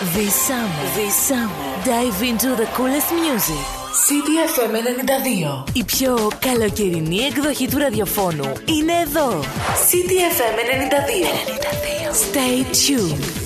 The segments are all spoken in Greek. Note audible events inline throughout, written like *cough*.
This summer, this summer, dive into the coolest music. CDFM 92. Η πιο καλοκαιρινή εκδοχή του ραδιοφώνου είναι εδώ. CDFM 92. 92. Stay tuned.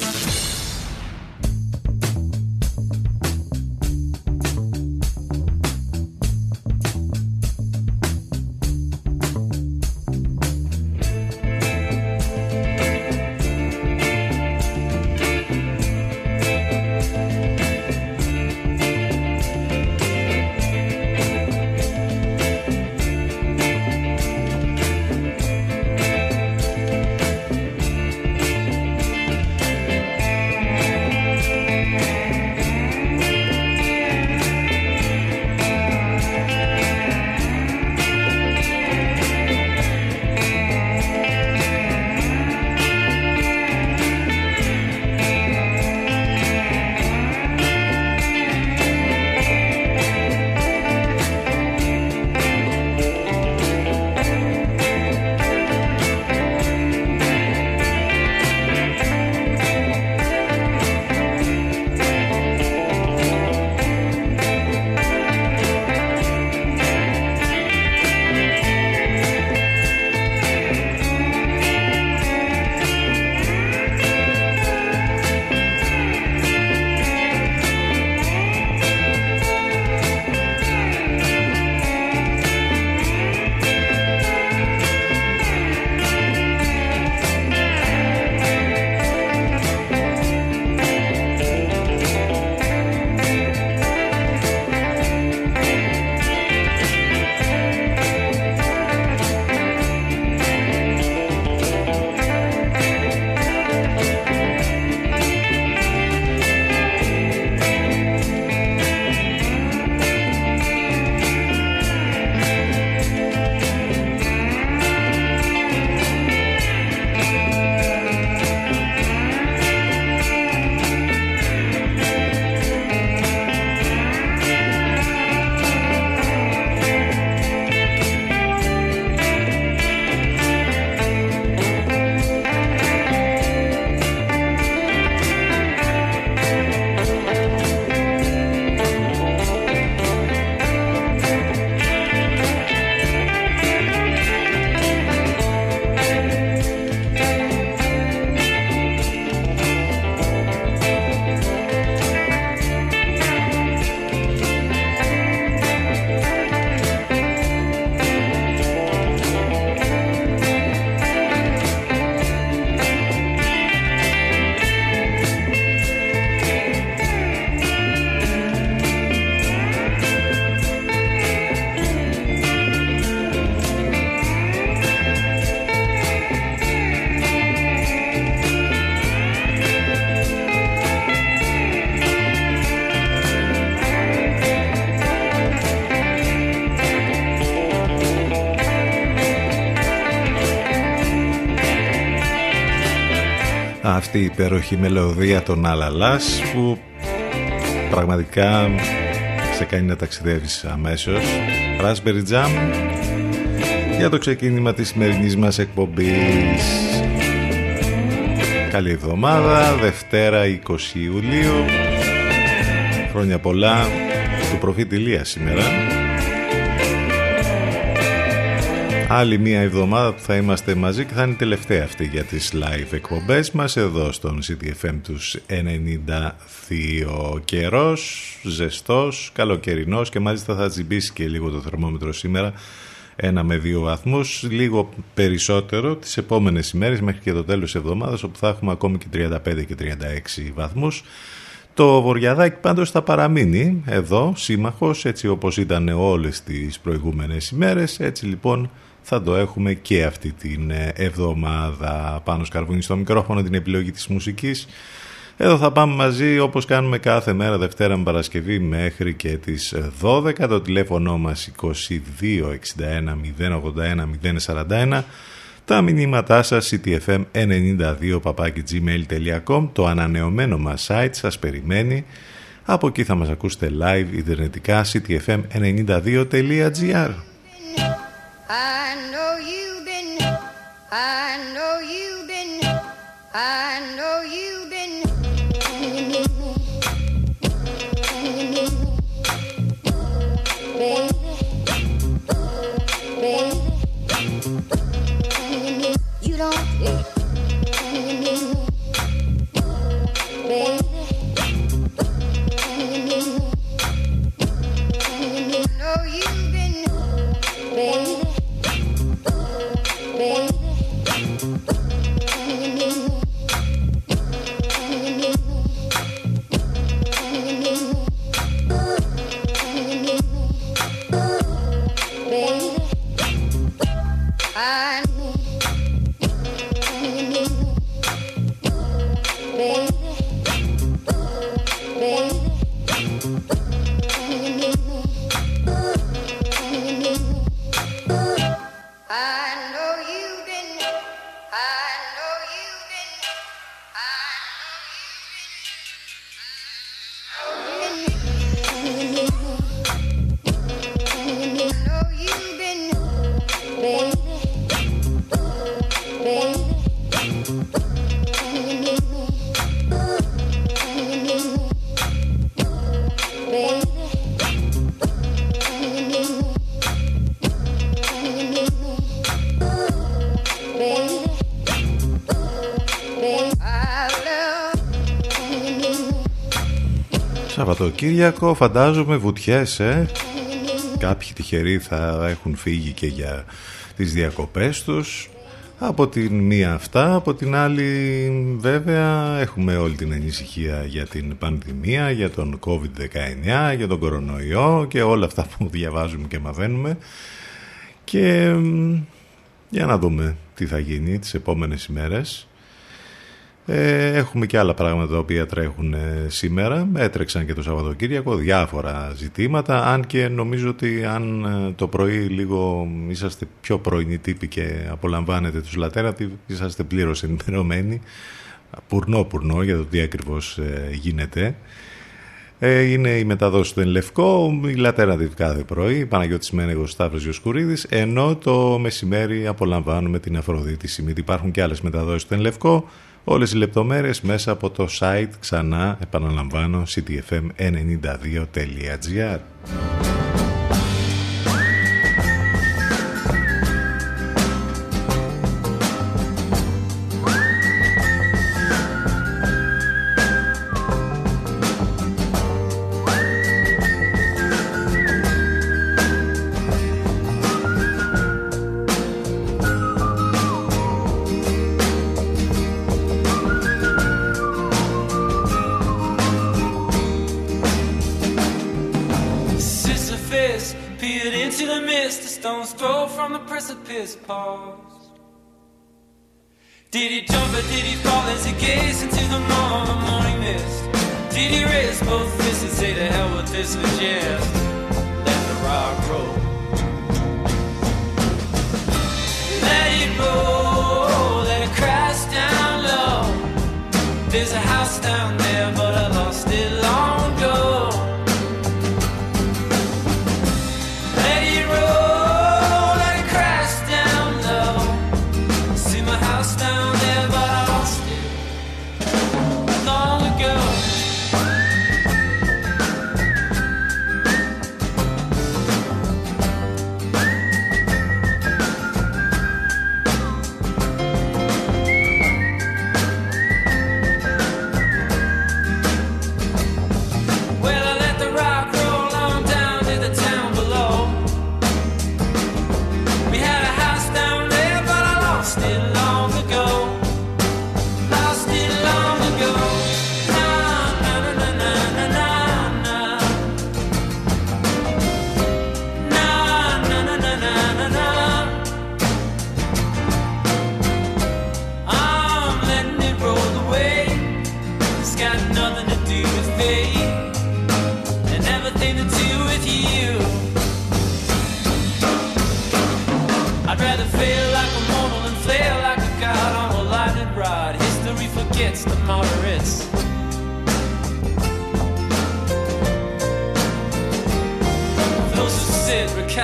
Αυτή η υπέροχη μελωδία των Αλαλάς που πραγματικά σε κάνει να ταξιδεύεις αμέσως. Raspberry Jam για το ξεκίνημα της σημερινής μας εκπομπής. Καλή εβδομάδα, Δευτέρα 20 Ιουλίου. Χρόνια πολλά του προφήτη Ηλία σήμερα Άλλη μία εβδομάδα που θα είμαστε μαζί και θα είναι η τελευταία αυτή για τις live εκπομπές μας εδώ στον CTFM τους 92 καιρός, ζεστός, καλοκαιρινός και μάλιστα θα τσιμπήσει και λίγο το θερμόμετρο σήμερα ένα με δύο βαθμούς, λίγο περισσότερο τις επόμενες ημέρες μέχρι και το τέλος της εβδομάδας όπου θα έχουμε ακόμη και 35 και 36 βαθμούς. Το Βοριαδάκι πάντως θα παραμείνει εδώ σύμμαχος έτσι όπως ήταν όλες τις προηγούμενες ημέρες έτσι λοιπόν θα το έχουμε και αυτή την ε, εβδομάδα. Πάνω σκαρβούνι στο μικρόφωνο την επιλογή της μουσικής. Εδώ θα πάμε μαζί όπως κάνουμε κάθε μέρα Δευτέρα με Παρασκευή μέχρι και τις 12 το τηλέφωνο μας 2261 081 041 τα μηνύματά σας ctfm92 gmail.com το ανανεωμένο μας site σας περιμένει. Από εκεί θα μας ακούσετε live ιντερνετικά ctfm92.gr I know you've been, I know you've been, I know you've been, baby, baby, you don't. Σαββατοκύριακο φαντάζομαι βουτιές ε; Κάποιοι τυχεροί θα έχουν φύγει και για τις διακοπές τους. Από την μία αυτά, από την άλλη βέβαια έχουμε όλη την ανησυχία για την πανδημία, για τον COVID-19, για τον κορονοϊό και όλα αυτά που διαβάζουμε και μαθαίνουμε. Και για να δούμε τι θα γίνει τις επόμενες ημέρες. Ε, έχουμε και άλλα πράγματα τα οποία τρέχουν ε, σήμερα. Έτρεξαν και το Σαββατοκύριακο διάφορα ζητήματα. Αν και νομίζω ότι αν ε, το πρωί λίγο είσαστε πιο πρωινοί τύποι και απολαμβάνετε τους Λατέρατη, είσαστε πλήρως ενημερωμένοι. Πουρνό πουρνό για το τι ακριβώς γίνεται. Είναι η μεταδόση του Ενλευκό, η Λατέρα κάθε πρωί, Παναγιώτης Μένεγος, Σταύρος Γιοσκουρίδης, ενώ το μεσημέρι απολαμβάνουμε την Αφροδίτη Σιμίτη. Υπάρχουν και άλλες μεταδόσεις του Ενλευκό, Όλες οι λεπτομέρειες μέσα από το site ξανά επαναλαμβάνω ctfm92.gr as he gazed into the morning mist? Did he raise both fists and say to hell with this and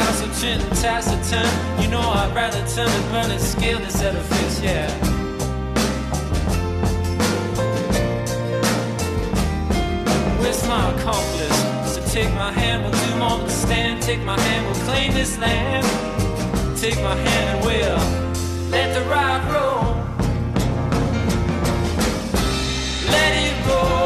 recalcitrant and taciturn. You know I'd rather turn and burn and scale this edifice, yeah. Where's my accomplice? So take my hand, we'll do more than stand. Take my hand, we'll claim this land. Take my hand and we'll let the rock roll. Let it roll,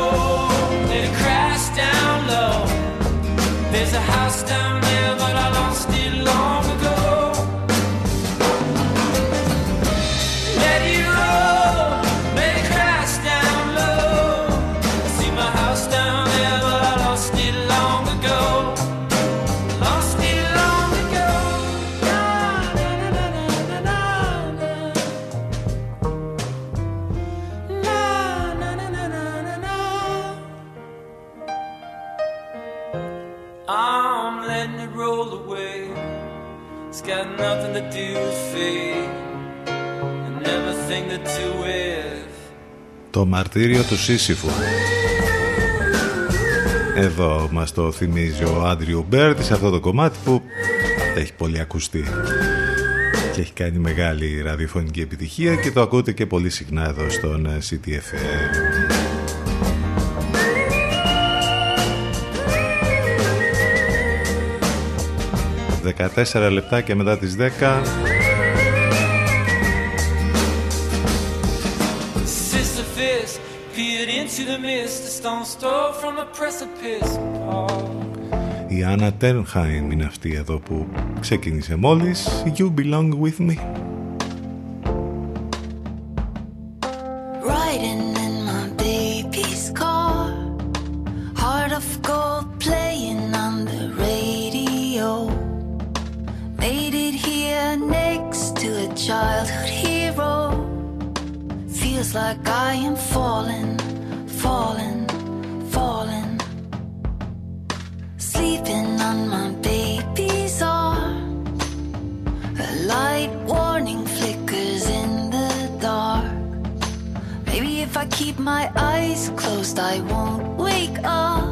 Το μαρτύριο του Σίσυφου. Εδώ μας το θυμίζει ο Andrew Bird σε αυτό το κομμάτι που έχει πολύ ακουστεί. Και έχει κάνει μεγάλη ραδιοφωνική επιτυχία και το ακούτε και πολύ συχνά εδώ στον City FM. 14 λεπτά και μετά τις 10 Η Άννα Τέρνχάιμ είναι αυτή εδώ που ξεκίνησε μόλις. You Belong With Me. my eyes closed, I won't wake up.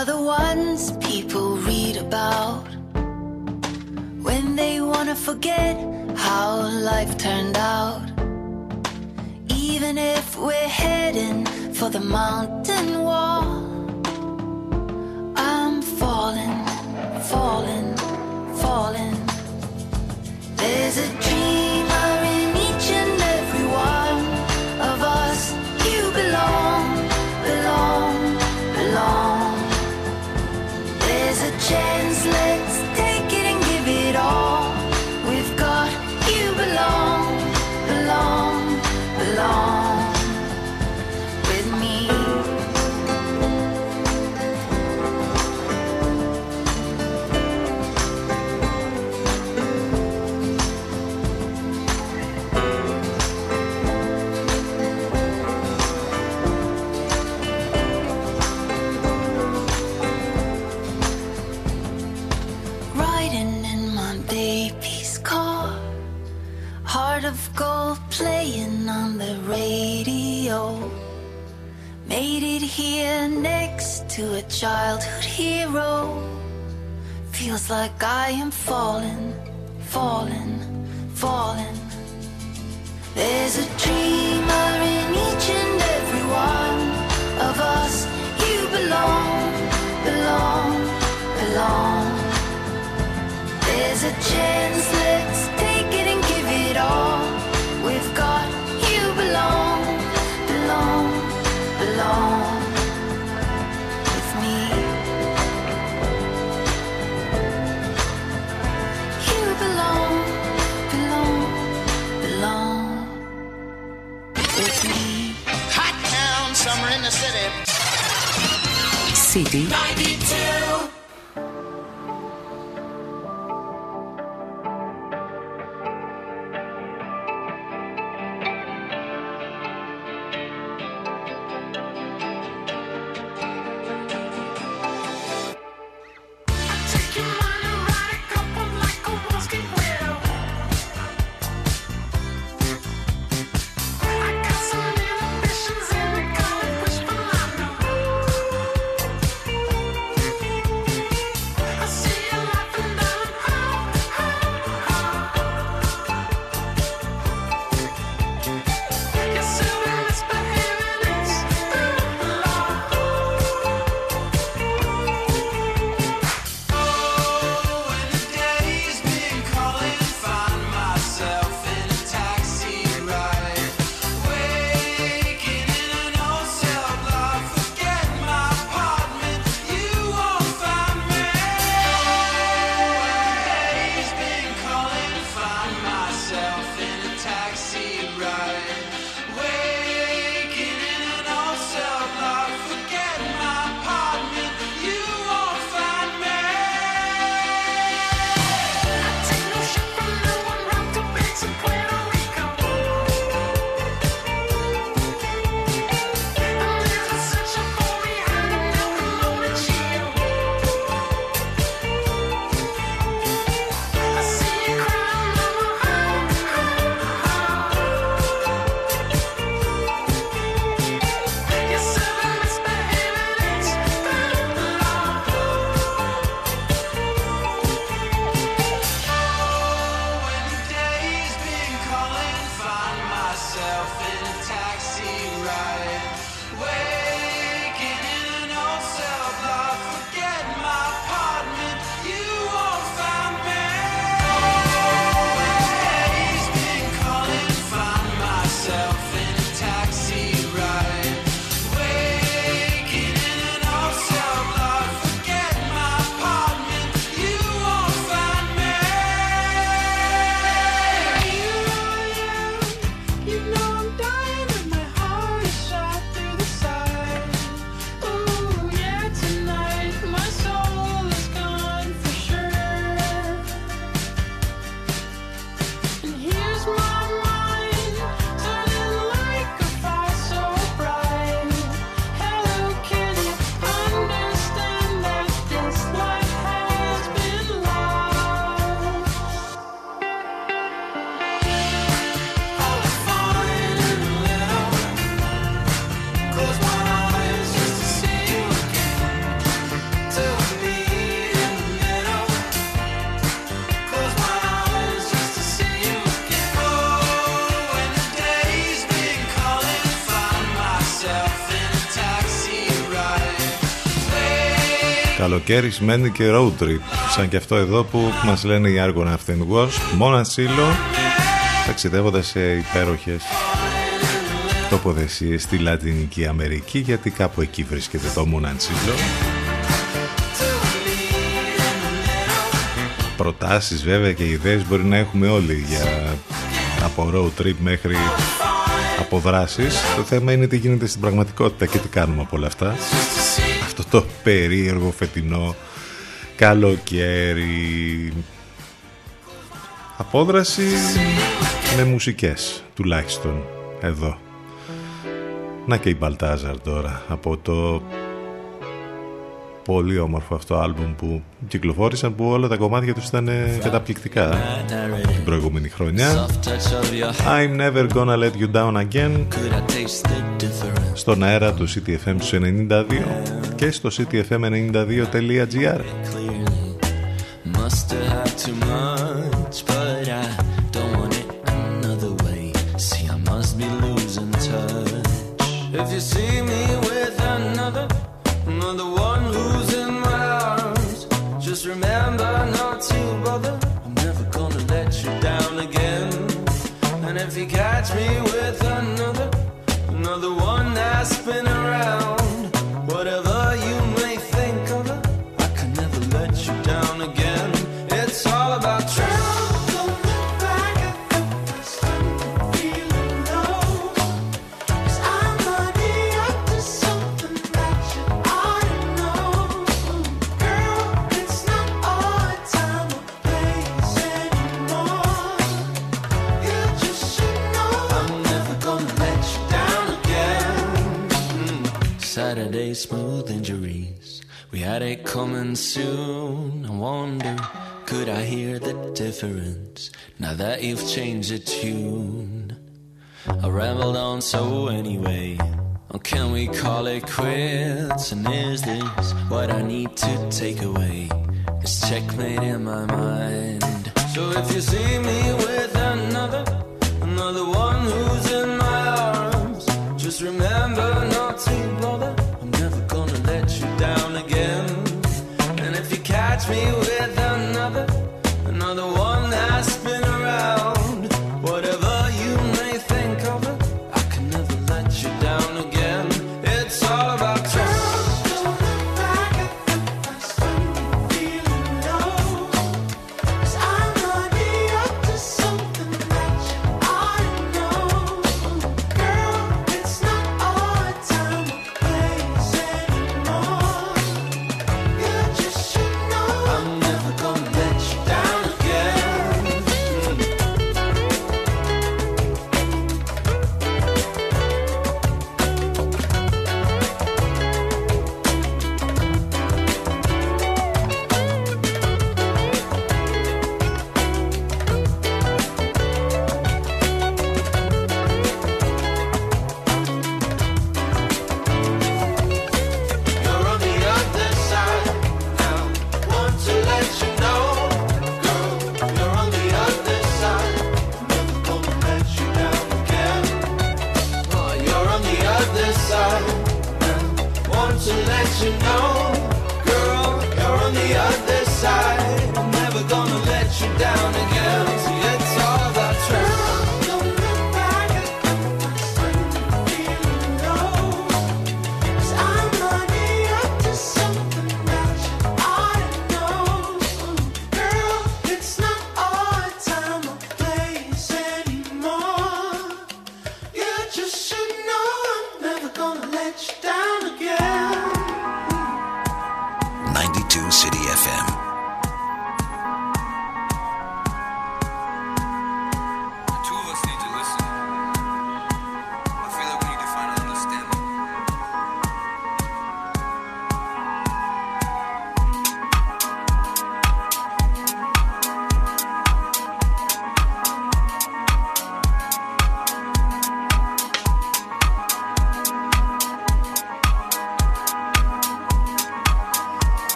are the ones people read about when they wanna forget how life turned out. Even if we're heading for the mountain to a childhood hero. Feels like I am falling, falling, falling. There's a dreamer in each and every one of us. You belong, belong, belong. There's a chance city. City. 92. Καλοκαίρι σημαίνει και road trip. Σαν και αυτό εδώ που μας λένε οι Argon After Wars. Μόνα Σίλο ταξιδεύοντας σε υπέροχες τοποθεσίες στη Λατινική Αμερική γιατί κάπου εκεί βρίσκεται το Μοναντσίλο. Προτάσεις βέβαια και ιδέες μπορεί να έχουμε όλοι για από road trip μέχρι αποδράσεις. Το θέμα είναι τι γίνεται στην πραγματικότητα και τι κάνουμε από όλα αυτά. Αυτό το περίεργο φετινό καλοκαίρι. Απόδραση με μουσικές τουλάχιστον εδώ. Να και η Μπαλτάζαρ τώρα από το πολύ όμορφο αυτό άλμπουμ που κυκλοφόρησαν που όλα τα κομμάτια τους ήταν καταπληκτικά την προηγούμενη χρονιά. I'm never gonna let you down again. Στον αέρα του CTFM του 92 και στο ctfm92.gr coming soon. I wonder, could I hear the difference now that you've changed the tune? I rambled on so anyway. Or can we call it quits? And is this what I need to take away? This checkmate in my mind. So if you see me with another, another one who's in my arms, just remember me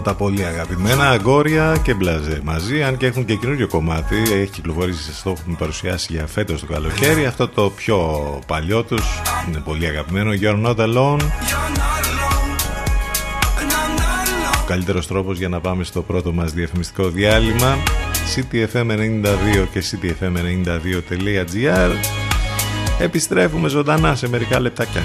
Από τα πολύ αγαπημένα αγόρια και μπλαζέ μαζί, αν και έχουν και καινούριο κομμάτι, έχει κυκλοφορήσει σε στόχο που με παρουσιάσει για φέτος το καλοκαίρι. Αυτό το πιο παλιό τους είναι πολύ αγαπημένο. You're not alone. you're not alone, and I'm not alone. Ο καλύτερος τρόπος για να πάμε στο πρώτο μας διαφημιστικό διάλειμμα ctfm92 και ctfm92.gr Επιστρέφουμε ζωντανά σε μερικά λεπτάκια.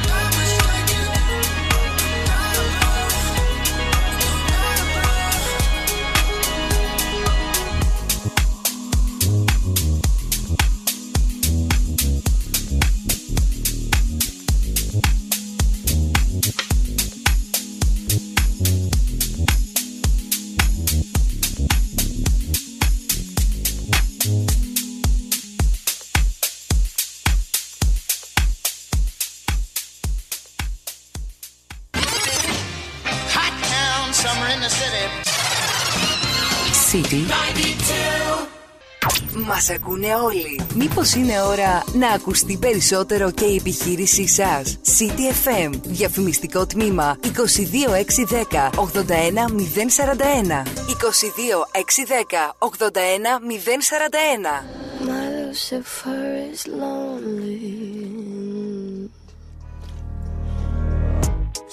Είναι ώρα να ακουστεί περισσότερο και η επιχείρησή σας. City FM. Διαφημιστικό τμήμα 22610 81041. 22610 81041. My Lucifer is lonely.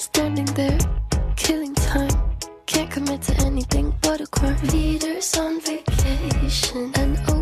Standing there, killing time. Can't commit to anything but a crime. Leaders on vacation, an open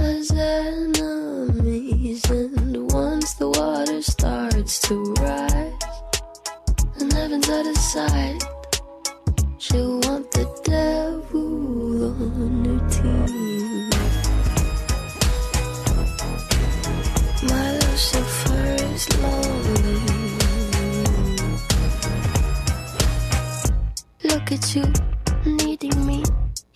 has enemies. And once the water starts to rise, and heaven's out of sight, she'll want the devil on her team. My Lucifer is lonely. Look at you, needing me.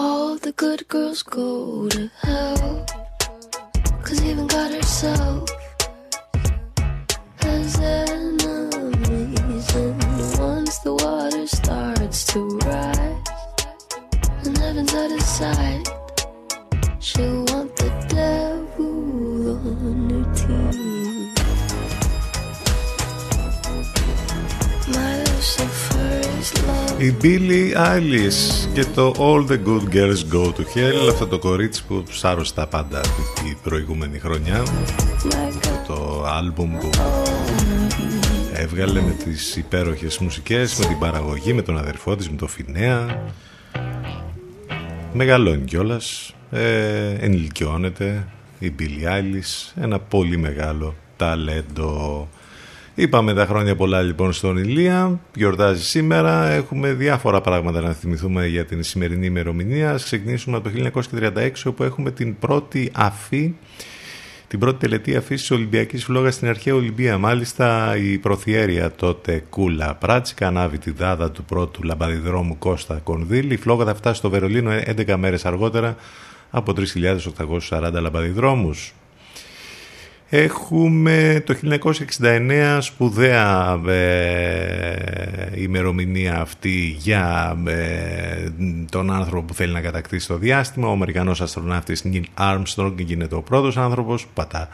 All the good girls go to hell. Cause even God herself has enemies. And once the water starts to rise, and heaven's out of sight, she'll want the Η Billie Eilish και το All the Good Girls Go to Hell αυτό το κορίτσι που σάρωσε τα πάντα την προηγούμενη χρονιά My God. το άλμπουμ που έβγαλε με τις υπέροχες μουσικές με την παραγωγή, με τον αδερφό της, με το Φινέα μεγαλώνει κιόλας ε, ενηλικιώνεται η Billie Eilish ένα πολύ μεγάλο ταλέντο Είπαμε τα χρόνια πολλά λοιπόν στον Ηλία, γιορτάζει σήμερα, έχουμε διάφορα πράγματα να θυμηθούμε για την σημερινή ημερομηνία. Ας ξεκινήσουμε από το 1936 όπου έχουμε την πρώτη αφή, την πρώτη τελετή αφής της Ολυμπιακής Φλόγας στην αρχαία Ολυμπία. Μάλιστα η προθιέρεια τότε Κούλα Πράτσικα ανάβει τη δάδα του πρώτου λαμπαδιδρόμου Κώστα Κονδύλη. Η φλόγα θα φτάσει στο Βερολίνο 11 μέρες αργότερα από 3.840 λαμπαδιδρόμους. Έχουμε το 1969 σπουδαία ε, ημερομηνία αυτή για ε, τον άνθρωπο που θέλει να κατακτήσει το διάστημα. Ο Αμερικανός αστροναύτης Νίλ Armstrong γίνεται ο πρώτος άνθρωπος που πατά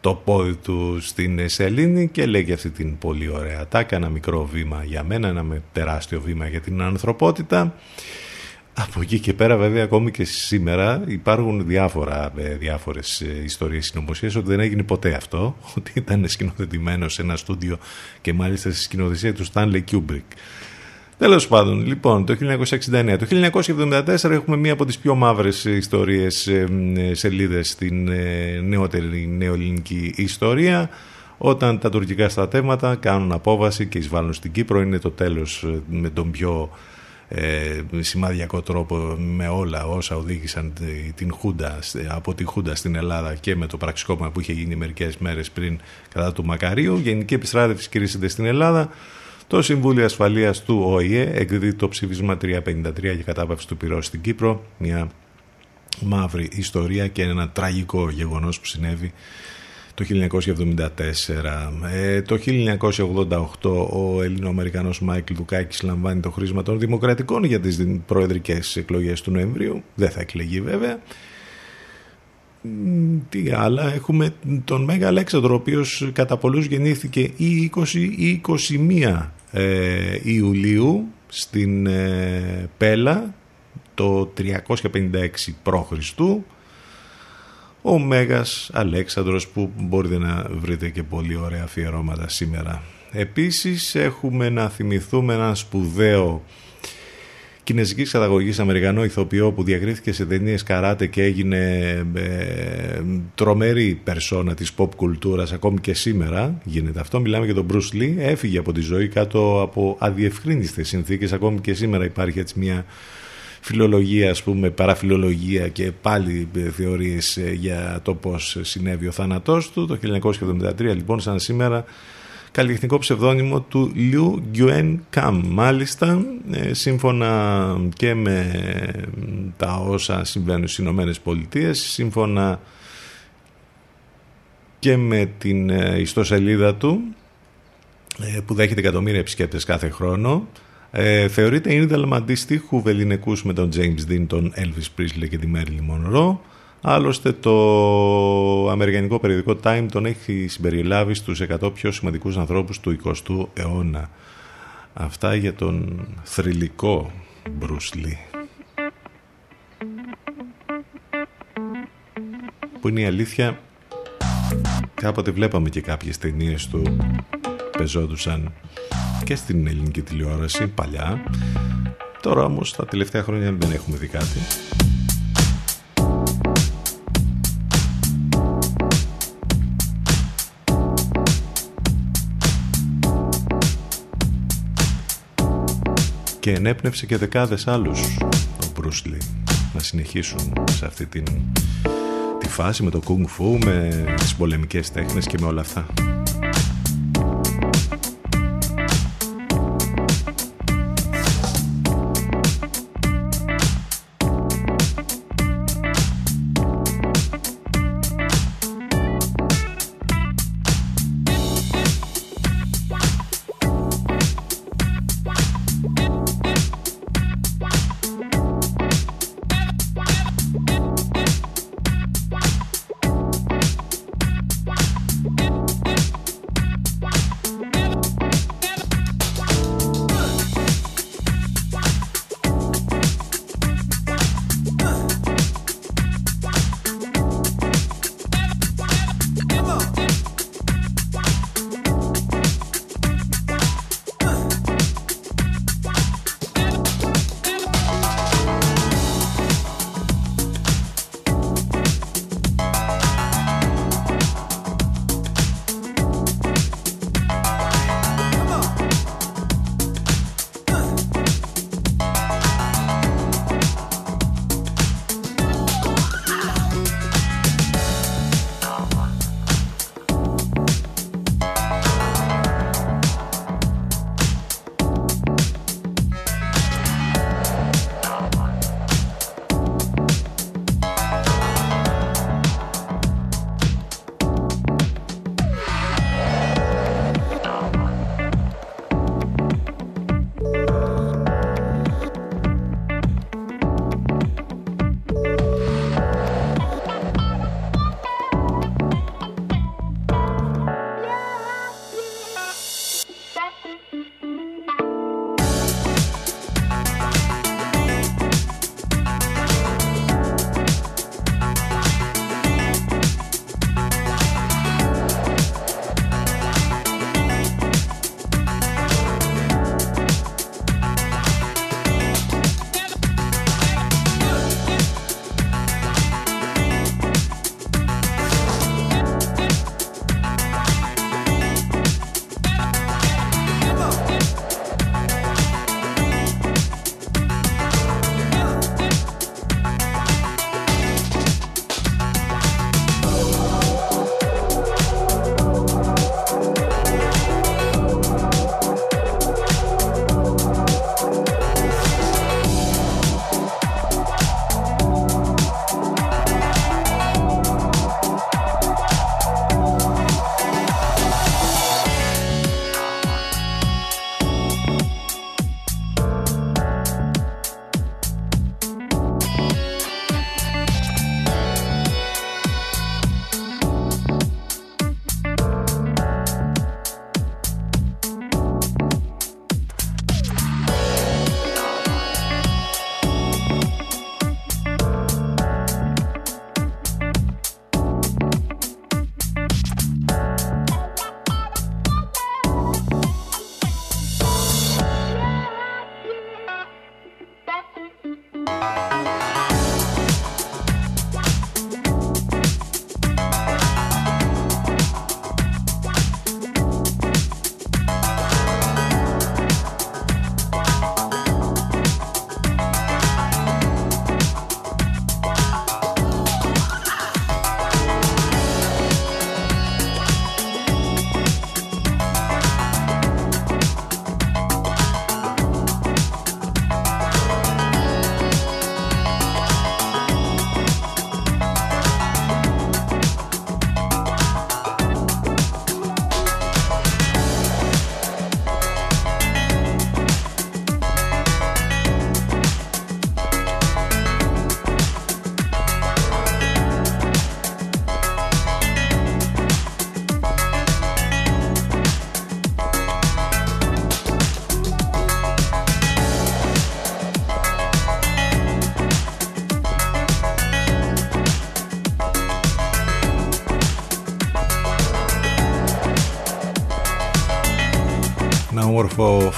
το πόδι του στην σελήνη και λέγει αυτή την πολύ ωραία τάκα, ένα μικρό βήμα για μένα, ένα με τεράστιο βήμα για την ανθρωπότητα. Από εκεί και πέρα βέβαια ακόμη και σήμερα υπάρχουν διάφορα, ε, διάφορες ε, ιστορίες συνωμοσίες ότι δεν έγινε ποτέ αυτό, *laughs* ότι ήταν σκηνοθετημένο σε ένα στούντιο και μάλιστα στη σκηνοθεσία του Stanley Kubrick. Τέλος πάντων, λοιπόν, το 1969. Το 1974 έχουμε μία από τις πιο μαύρες ιστορίες ε, ε, σελίδες στην ε, νεότερη νεοελληνική ιστορία. Όταν τα τουρκικά στρατεύματα κάνουν απόβαση και εισβάλλουν στην Κύπρο, είναι το τέλος ε, με τον πιο ε, σημαδιακό τρόπο με όλα όσα οδήγησαν την Χούντα, από τη Χούντα στην Ελλάδα και με το πραξικόπημα που είχε γίνει μερικές μέρες πριν κατά του Μακαρίου. Γενική επιστράτευση κηρύσσεται στην Ελλάδα. Το Συμβούλιο Ασφαλείας του ΟΗΕ εκδίδει το ψήφισμα 353 για κατάπαυση του πυρός στην Κύπρο. Μια μαύρη ιστορία και ένα τραγικό γεγονός που συνέβη το 1974. Ε, το 1988 ο Ελληνοαμερικανός Μάικλ Δουκάκης λαμβάνει το χρήσμα των Δημοκρατικών για τις προεδρικές εκλογές του Νοεμβρίου. Δεν θα εκλεγεί βέβαια. Μ, Τι άλλα, έχουμε; Τον Μέγα Αλέξανδρο, ο οποίος κατά πολλούς γεννήθηκε ή 20 ή 21 ε, Ιουλίου στην ε, Πέλα το 356 π.Χ ο Μέγας Αλέξανδρος που μπορείτε να βρείτε και πολύ ωραία αφιερώματα σήμερα. Επίσης έχουμε να θυμηθούμε ένα σπουδαίο κινέζικης καταγωγής Αμερικανό ηθοποιό που διακρίθηκε σε ταινίες καράτε και έγινε ε, τρομερή περσόνα της pop κουλτούρας ακόμη και σήμερα γίνεται αυτό. Μιλάμε για τον Bruce Lee, έφυγε από τη ζωή κάτω από αδιευκρίνηστες συνθήκες ακόμη και σήμερα υπάρχει έτσι μια φιλολογία, ας πούμε, παραφιλολογία και πάλι ε, θεωρίες ε, για το πώς συνέβη ο θάνατός του. Το 1973 λοιπόν σαν σήμερα καλλιτεχνικό ψευδόνυμο του Liu Yuen Kam. Μάλιστα, ε, σύμφωνα και με τα όσα συμβαίνουν στις Ηνωμένες Πολιτείες, σύμφωνα και με την ιστοσελίδα του, που δέχεται εκατομμύρια επισκέπτες κάθε χρόνο, ε, θεωρείται ίδρυμα αντίστοιχου βεληνικούς με τον James Dean, τον Elvis Presley και τη Marilyn Monroe. Άλλωστε το αμερικανικό περιοδικό Time τον έχει συμπεριλάβει στους 100 πιο σημαντικούς ανθρώπους του 20ου αιώνα. Αυτά για τον θρηλυκό Bruce Lee. Που είναι η αλήθεια κάποτε βλέπαμε και κάποιες ταινίες του πεζόντουσαν και στην ελληνική τηλεόραση παλιά. Τώρα όμως τα τελευταία χρόνια δεν έχουμε δει κάτι. Και ενέπνευσε και δεκάδες άλλους ο Μπρούσλι να συνεχίσουν σε αυτή την, τη φάση με το κουνγκ φου, με τις πολεμικές τέχνες και με όλα αυτά.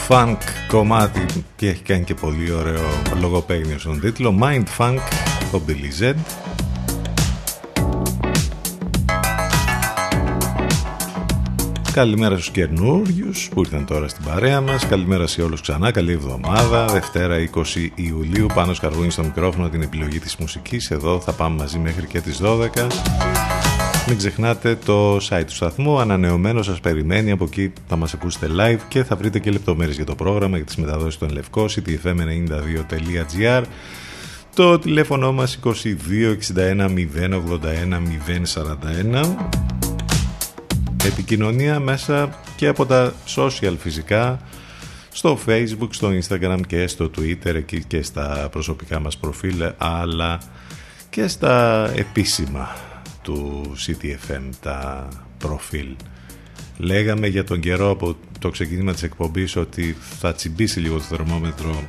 Funk κομμάτι και έχει κάνει και πολύ ωραίο λογοπαίγνιο στον τίτλο Mind Funk, το Billy Z. Καλημέρα στους καινούριους που ήρθαν τώρα στην παρέα μας. Καλημέρα σε όλους ξανά. Καλή εβδομάδα. Δευτέρα 20 Ιουλίου. Πάνω σκαρβούνι στο μικρόφωνο την επιλογή της μουσικής. Εδώ θα πάμε μαζί μέχρι και τις 12. Μην ξεχνάτε το site του σταθμού, ανανεωμένο σας περιμένει, από εκεί θα μας ακούσετε live και θα βρείτε και λεπτομέρειες για το πρόγραμμα, για τις μεταδόσεις των Λευκό, ctfm92.gr το τηλέφωνο μας 2261 081 041 Επικοινωνία μέσα και από τα social φυσικά στο facebook, στο instagram και στο twitter εκεί και στα προσωπικά μας προφίλ αλλά και στα επίσημα του CTFM τα προφίλ. Λέγαμε για τον καιρό από το ξεκίνημα της εκπομπής ότι θα τσιμπήσει λίγο το θερμόμετρο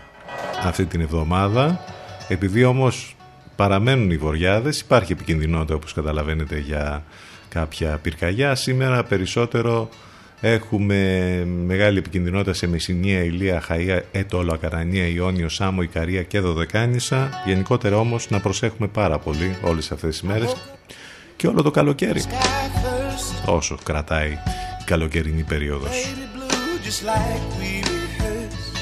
αυτή την εβδομάδα. Επειδή όμως παραμένουν οι βοριάδες υπάρχει επικινδυνότητα όπως καταλαβαίνετε για κάποια πυρκαγιά. Σήμερα περισσότερο έχουμε μεγάλη επικινδυνότητα σε Μεσσηνία, Ηλία, Χαΐα, Έτολο, Ακαρανία, Ιόνιο, Σάμο, Ικαρία και Δωδεκάνησα. Γενικότερα όμως να προσέχουμε πάρα πολύ όλες αυτές τις μέρες και όλο το καλοκαίρι όσο κρατάει η καλοκαιρινή περίοδος. Baby blue, just like we rehearsed.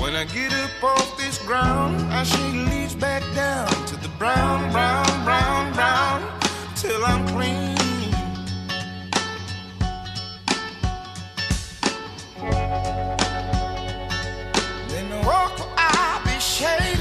When I get up off this ground, I shake leaves back down to the brown, brown, brown, brown, till I'm clean. Then the walk I'll be shaded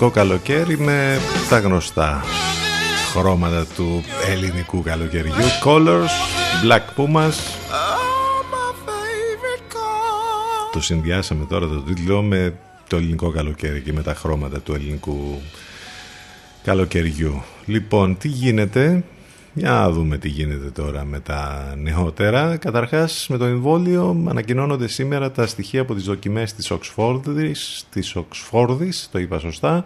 Ελληνικό καλοκαίρι με τα γνωστά χρώματα του ελληνικού καλοκαιριού Colors, Black Pumas All my favorite colors. Το συνδυάσαμε τώρα το τίτλο με το ελληνικό καλοκαίρι και με τα χρώματα του ελληνικού καλοκαιριού. Λοιπόν, τι γίνεται, για να δούμε τι γίνεται τώρα με τα νεότερα. Καταρχάς με το εμβόλιο ανακοινώνονται σήμερα τα στοιχεία από τις δοκιμές της Οξφόρδης, της Οξφόρδης το είπα σωστά.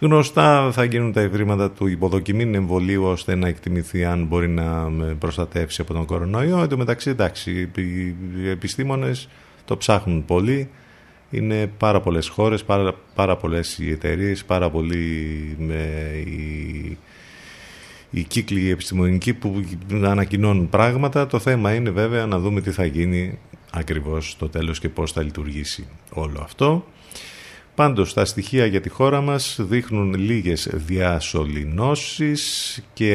Γνωστά θα γίνουν τα ευρήματα του υποδοκιμήν εμβολίου ώστε να εκτιμηθεί αν μπορεί να με προστατεύσει από τον κορονοϊό. Εν τω μεταξύ, εντάξει, οι επιστήμονες το ψάχνουν πολύ. Είναι πάρα πολλές χώρες, πάρα, πάρα πολλές οι εταιρείες, πάρα πολλοί με οι, οι κύκλοι επιστημονικοί που ανακοινώνουν πράγματα. Το θέμα είναι βέβαια να δούμε τι θα γίνει ακριβώς στο τέλος και πώς θα λειτουργήσει όλο αυτό. Πάντως τα στοιχεία για τη χώρα μας δείχνουν λίγες διασωληνώσεις και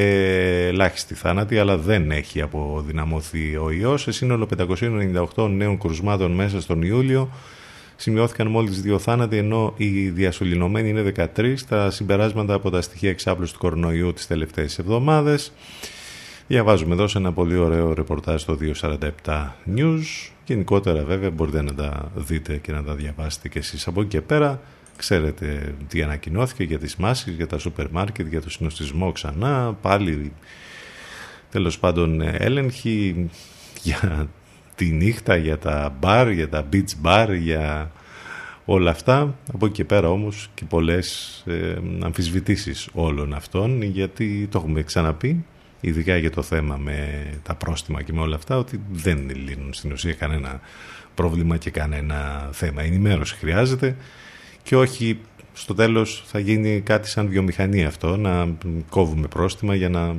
ελάχιστη θάνατη αλλά δεν έχει αποδυναμωθεί ο ιός. Σε σύνολο 598 νέων κρουσμάτων μέσα στον Ιούλιο σημειώθηκαν μόλις δύο θάνατοι ενώ οι διασωληνωμένοι είναι 13 τα συμπεράσματα από τα στοιχεία εξάπλου του κορονοϊού τις τελευταίες εβδομάδες. Διαβάζουμε εδώ σε ένα πολύ ωραίο ρεπορτάζ στο 247 News. Γενικότερα βέβαια μπορείτε να τα δείτε και να τα διαβάσετε και εσείς. Από εκεί και πέρα ξέρετε τι ανακοινώθηκε για τις μάσκες, για τα σούπερ μάρκετ, για το συνοστισμό ξανά. Πάλι τέλος πάντων έλεγχοι για τη νύχτα, για τα μπαρ, για τα beach bar, για όλα αυτά. Από εκεί και πέρα όμως και πολλές ε, αμφισβητήσεις όλων αυτών γιατί το έχουμε ξαναπεί ειδικά για το θέμα με τα πρόστιμα και με όλα αυτά, ότι δεν λύνουν στην ουσία κανένα πρόβλημα και κανένα θέμα. Η ενημέρωση χρειάζεται και όχι στο τέλος θα γίνει κάτι σαν βιομηχανία αυτό, να κόβουμε πρόστιμα για να...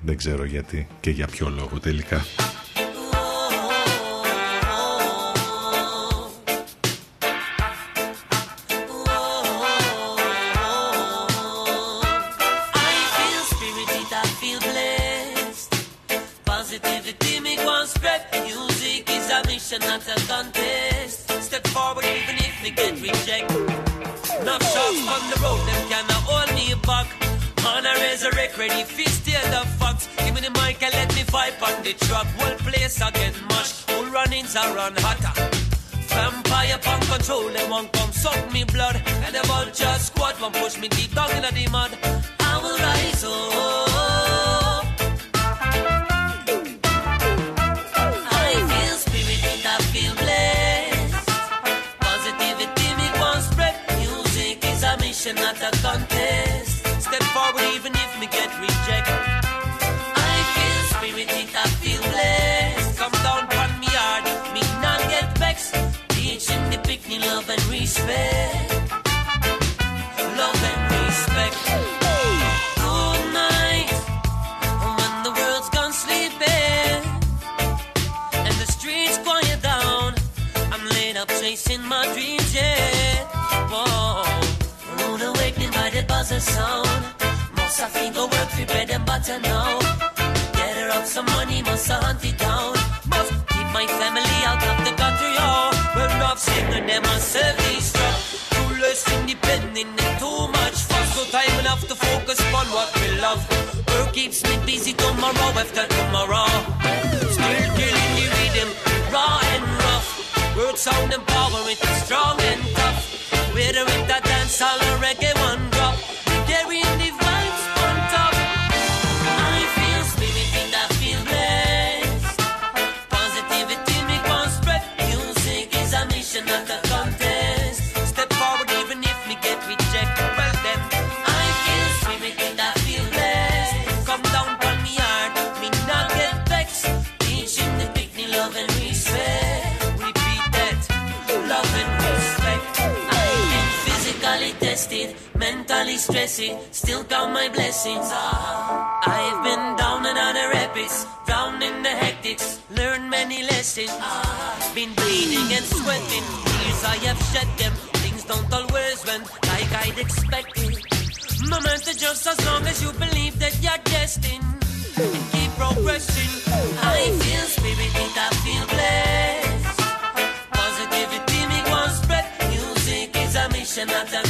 Δεν ξέρω γιατί και για ποιο λόγο τελικά. Resurrect, ready, fist steal the fox. Give me the mic and let me fight on the track. Whole place I get mashed. Whole run-ins are run hotter. Vampire punk control, they won't come suck me blood. And the vulture squad won't push me deep down in the mud. I will rise up. Must think go work for bread and butter now. Get her up some money, must hunt it down. Must keep my family out of the gutter, yo. Oh. We're not singing them and self-destruct. Too less independent and too much fuss. No time enough to focus on what we love. Work keeps me busy tomorrow after tomorrow. Still killing the rhythm, raw and rough. Word sound and power, it's strong and tough. Whether it's a stressed, still count my blessings. I've been down and out the rapids, drowned in the hectics, learned many lessons. Been bleeding and sweating, tears I have shed them. Things don't always went like I'd expected. No matter just as long as you believe that you're destined and keep progressing. I feel spirited, I feel blessed. Positivity me one spread. Music is a mission, not a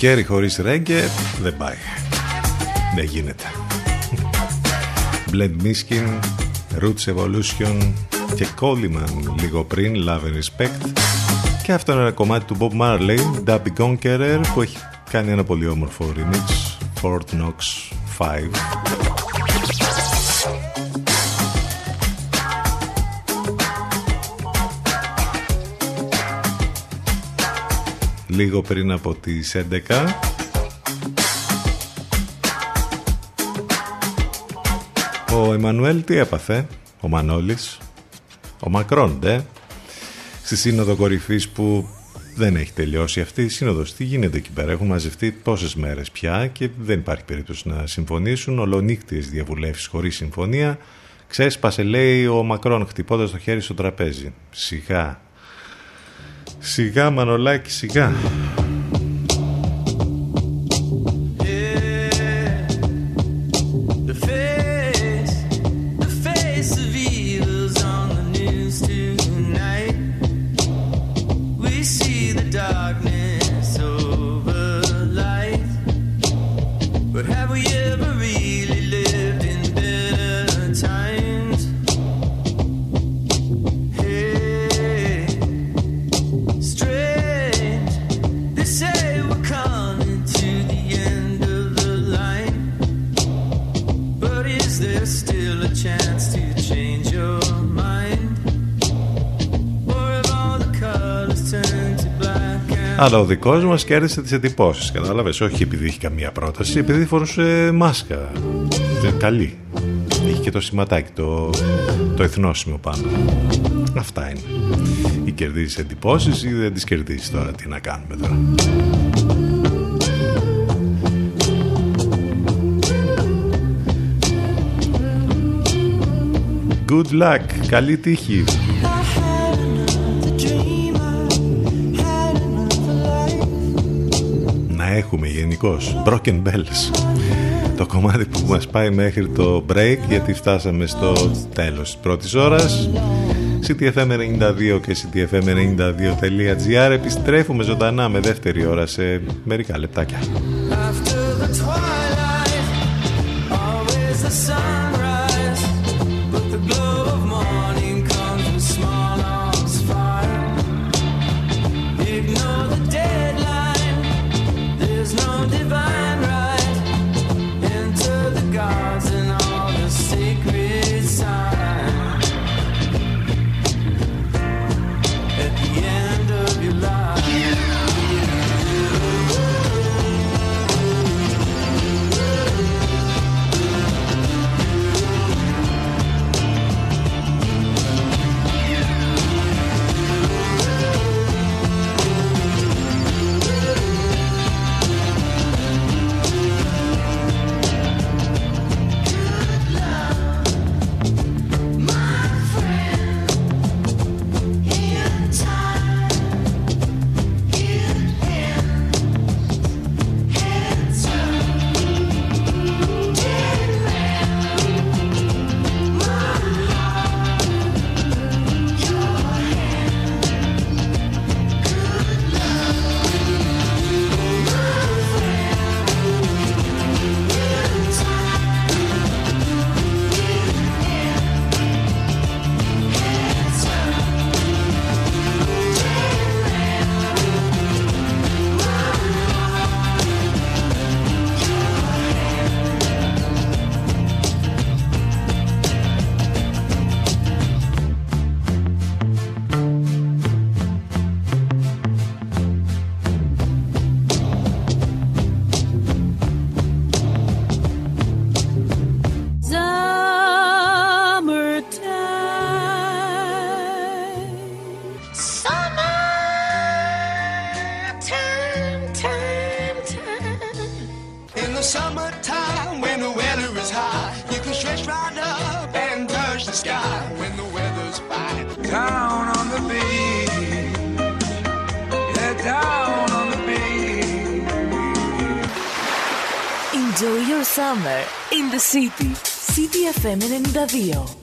Καλοκαίρι χωρίς ρέγγε δεν πάει. Δεν γίνεται. Blend Miskin, Roots Evolution και Coleman λίγο πριν, Love and Respect. Και αυτό είναι ένα κομμάτι του Bob Marley, Dabby Conqueror, που έχει κάνει ένα πολύ όμορφο remix, Fort Knox 5. λίγο πριν από τις 11. Ο Εμμανουέλ τι έπαθε, ο Μανώλης, ο Μακρόν, δε, στη σύνοδο κορυφής που δεν έχει τελειώσει αυτή η σύνοδος. Τι γίνεται εκεί πέρα, έχουν μαζευτεί τόσε μέρες πια και δεν υπάρχει περίπτωση να συμφωνήσουν. Ολονύκτιε διαβουλεύσεις χωρίς συμφωνία. Ξέσπασε, λέει ο Μακρόν, χτυπώντας το χέρι στο τραπέζι. Σιγά, Σιγά Μανολάκη σιγά. Αλλά ο δικός μας κέρδισε τις εντυπώσεις, κατάλαβες, όχι επειδή είχε καμία πρόταση, επειδή φορούσε μάσκα. Ε, Καλή. Είχε και το σηματάκι, το, το εθνόσημο πάνω. Αυτά είναι. Ή κερδίζεις εντυπώσεις ή δεν τις κερδίζεις τώρα. Τι να κάνουμε τώρα. Good luck. Καλή τύχη. Έχουμε γενικώ Broken Bells. Το κομμάτι που μας πάει μέχρι το break γιατί φτάσαμε στο τέλος της πρώτης ώρας. CTFM92 και CTFM92.gr επιστρέφουμε ζωντανά με δεύτερη ώρα σε μερικά λεπτάκια. Down on the beach, yeah, down on the beach. Enjoy your summer in the city. City FM 92.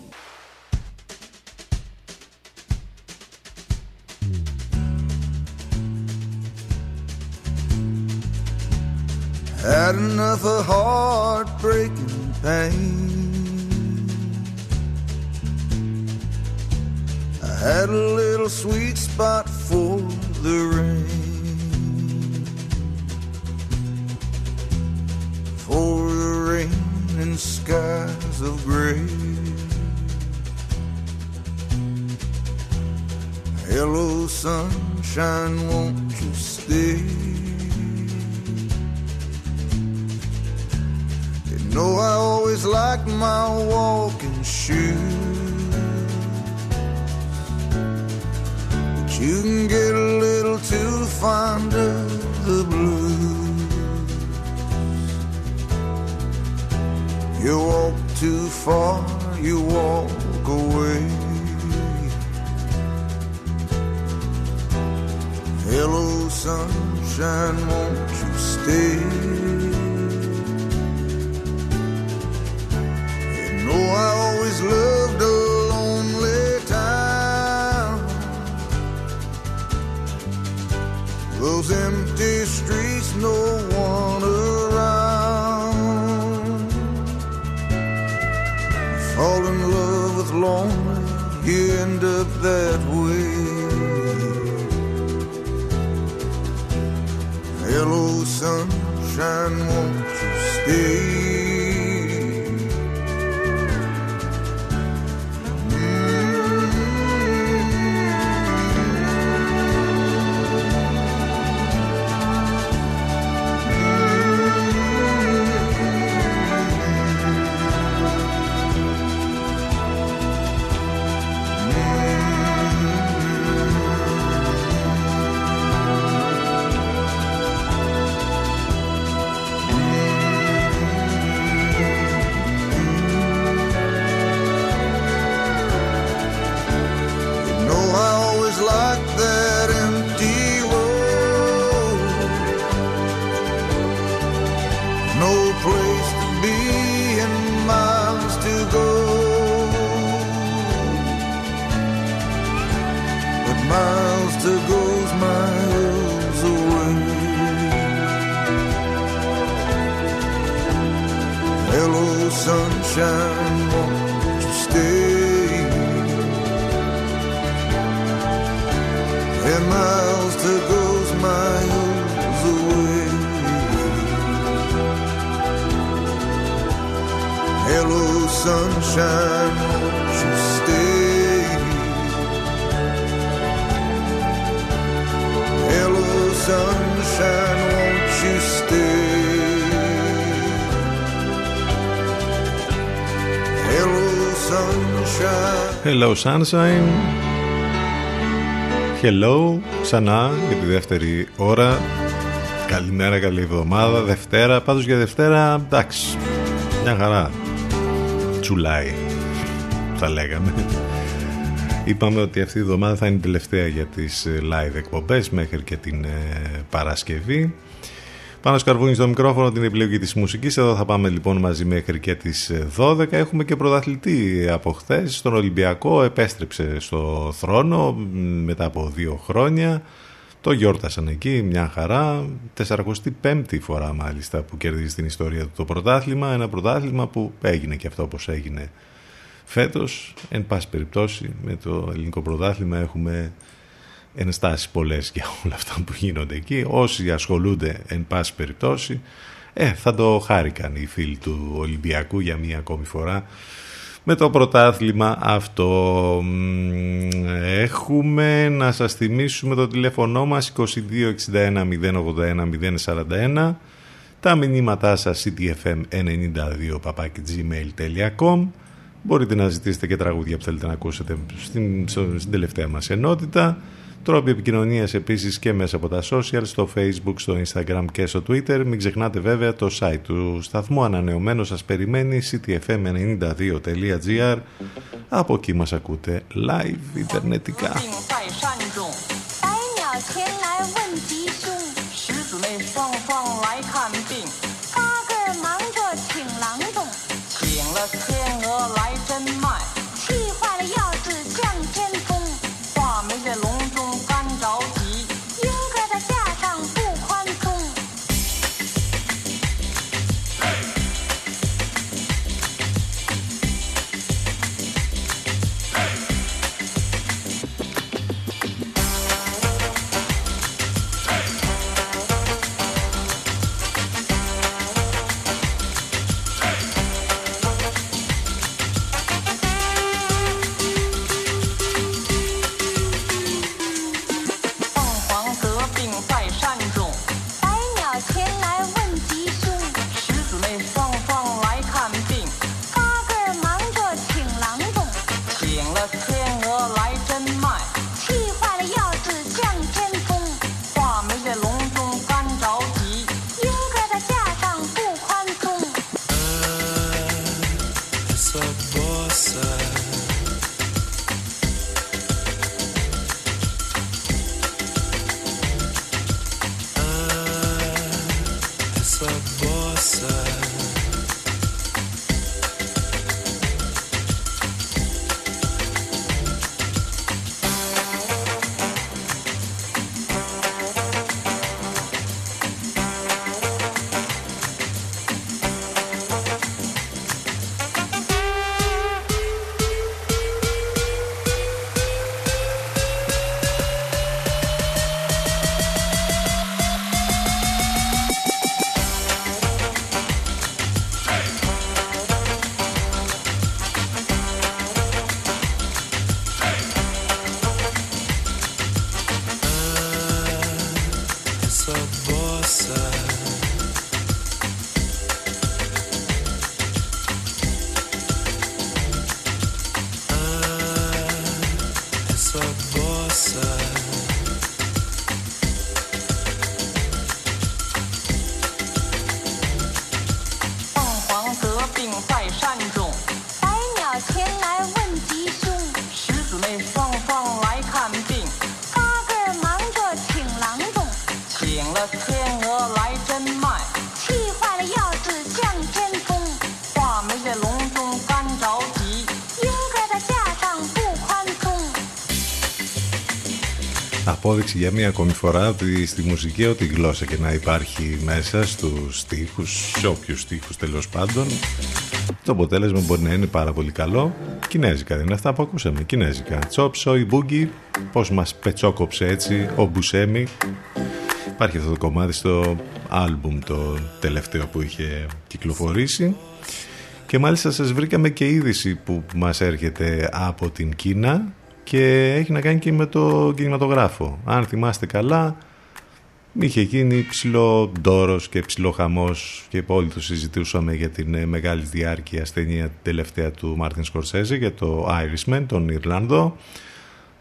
Had enough of heartbreaking pain. Had a little sweet spot for the rain. For the rain and skies of gray. Hello, sunshine, won't you stay? You know I always like my walking shoes. You can get a little too fond of the blues. You walk too far, you walk away. Hello, sunshine, won't you stay? You know I always loved Those empty streets, no one around. Fall in love with lonely, you end up that way. Hello, sunshine, won't you stay? Sunshine, won't you stay? Hello, sunshine. Hello Sunshine Hello ξανά για τη δεύτερη ώρα Καλημέρα, καλή εβδομάδα Δευτέρα, πάντως για Δευτέρα εντάξει, μια χαρά Τσουλάει Θα λέγαμε Είπαμε ότι αυτή η εβδομάδα θα είναι η τελευταία για τις ε, live εκπομπές μέχρι και την ε, Παρασκευή πάνω σκαρβούνι στο μικρόφωνο την επιλογή της μουσικής. Εδώ θα πάμε λοιπόν μαζί μέχρι και τις 12. Έχουμε και πρωταθλητή από χθες στον Ολυμπιακό. Επέστρεψε στο θρόνο μετά από δύο χρόνια. Το γιόρτασαν εκεί, μια χαρά. 45η φορά μάλιστα που κερδίζει στην ιστορία του το πρωτάθλημα. Ένα πρωτάθλημα που έγινε και αυτό όπως έγινε φέτος. Εν πάση περιπτώσει με το ελληνικό πρωτάθλημα έχουμε ενστάσεις πολλές για όλα αυτά που γίνονται εκεί. Όσοι ασχολούνται εν πάση περιπτώσει, ε, θα το χάρηκαν οι φίλοι του Ολυμπιακού για μία ακόμη φορά με το πρωτάθλημα αυτό. Μ, Έχουμε να σας θυμίσουμε το τηλέφωνο μας 2261 081 041 τα μηνύματά σας ctfm92 gmail.com Μπορείτε να ζητήσετε και τραγούδια που θέλετε να ακούσετε στην, στην τελευταία μας ενότητα. Τρόποι επικοινωνίας επίσης και μέσα από τα social, στο facebook, στο instagram και στο twitter. Μην ξεχνάτε βέβαια το site του σταθμού ανανεωμένο σας περιμένει ctfm92.gr Από εκεί μας ακούτε live ιντερνετικά. Απόδειξη για μία ακόμη φορά ότι στη μουσική ό,τι γλώσσα και να υπάρχει μέσα στους στίχους, σε όποιους στίχους τέλος πάντων Το αποτέλεσμα μπορεί να είναι πάρα πολύ καλό. Κινέζικα δεν είναι αυτά που ακούσαμε. Κινέζικα. Τσόπ, σόι, μπούγκι. Πώς μας πετσόκοψε έτσι ο Μπουσέμι. Υπάρχει αυτό το κομμάτι στο άλμπουμ το τελευταίο που είχε κυκλοφορήσει. Και μάλιστα σας βρήκαμε και είδηση που μας έρχεται από την Κίνα και έχει να κάνει και με το κινηματογράφο. Αν θυμάστε καλά, είχε γίνει ψηλό ντόρος και ψηλό χαμός και όλοι το συζητούσαμε για την ε, μεγάλη διάρκεια ταινία τελευταία του Μάρτιν Σκορσέζε για το Irishman, τον Ιρλανδό.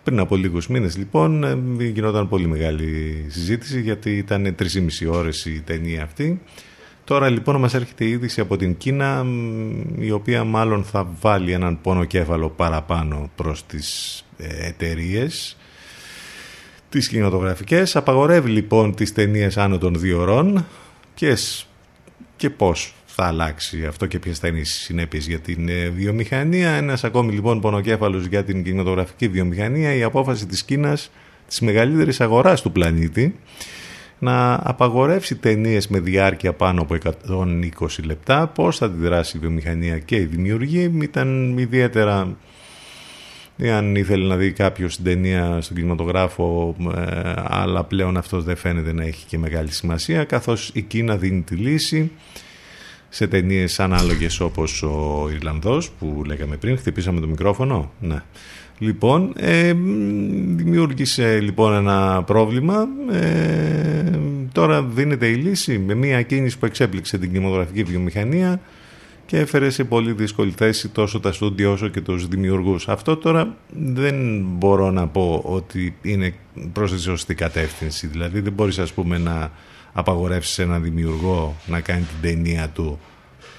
Πριν από λίγους μήνες λοιπόν ε, γινόταν πολύ μεγάλη συζήτηση γιατί ήταν 3,5 ώρες η ταινία αυτή. Τώρα λοιπόν μας έρχεται η είδηση από την Κίνα μ, η οποία μάλλον θα βάλει έναν πονοκέφαλο παραπάνω προς τις ε, εταιρείες τις κινηματογραφικές. Απαγορεύει λοιπόν τις ταινίες άνω των δύο ωρών και, σ- και πώς θα αλλάξει αυτό και ποιες θα είναι οι συνέπειες για την ε, βιομηχανία. Ένας ακόμη λοιπόν πονοκέφαλος για την κινηματογραφική βιομηχανία, η απόφαση της Κίνας, της μεγαλύτερης αγοράς του πλανήτη, να απαγορεύσει ταινίες με διάρκεια πάνω από 120 λεπτά. Πώς θα αντιδράσει η βιομηχανία και η δημιουργή ήταν ιδιαίτερα εάν ήθελε να δει κάποιος την ταινία στον κινηματογράφο ε, αλλά πλέον αυτός δεν φαίνεται να έχει και μεγάλη σημασία καθώς η Κίνα δίνει τη λύση σε ταινίες ανάλογες όπως ο Ιρλανδός που λέγαμε πριν, χτυπήσαμε το μικρόφωνο; Ναι. Λοιπόν ε, μ, δημιούργησε λοιπόν ένα πρόβλημα ε, τώρα δίνεται η λύση με μια κίνηση που εξέπληξε την κινηματογραφική βιομηχανία και έφερε σε πολύ δύσκολη θέση τόσο τα στούντιο όσο και τους δημιουργούς. Αυτό τώρα δεν μπορώ να πω ότι είναι προς τη σωστή κατεύθυνση. Δηλαδή δεν μπορείς ας πούμε να απαγορεύσεις έναν δημιουργό να κάνει την ταινία του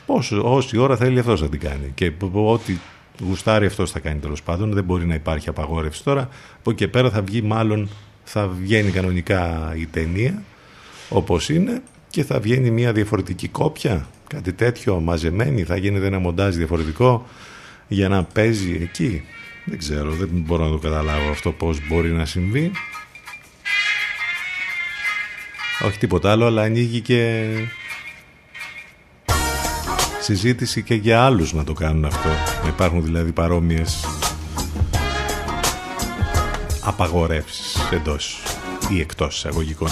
όσο, όση ώρα θέλει αυτός να την κάνει και ό,τι γουστάρει αυτός θα κάνει τέλος πάντων δεν μπορεί να υπάρχει απαγόρευση τώρα. Από εκεί και πέρα θα βγει μάλλον θα βγαίνει κανονικά η ταινία όπως είναι και θα βγαίνει μια διαφορετική κόπια κάτι τέτοιο μαζεμένη θα γίνεται ένα μοντάζ διαφορετικό για να παίζει εκεί. Δεν ξέρω δεν μπορώ να το καταλάβω αυτό πως μπορεί να συμβεί. Όχι τίποτα άλλο αλλά ανοίγει και συζήτηση και για άλλους να το κάνουν αυτό. Να υπάρχουν δηλαδή παρόμοιες απαγορεύσεις εντός ή εκτός εισαγωγικών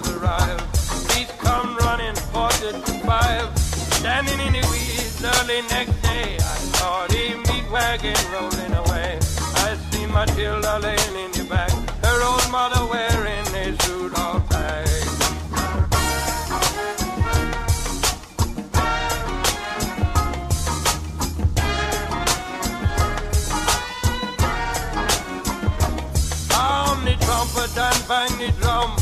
doctors arrived. Please come running, quarter to five. Standing in the weeds early next day, I saw the meat wagon rolling away. I see Matilda laying in the back, her old mother wearing a suit all black. Trumpet and bang the drum.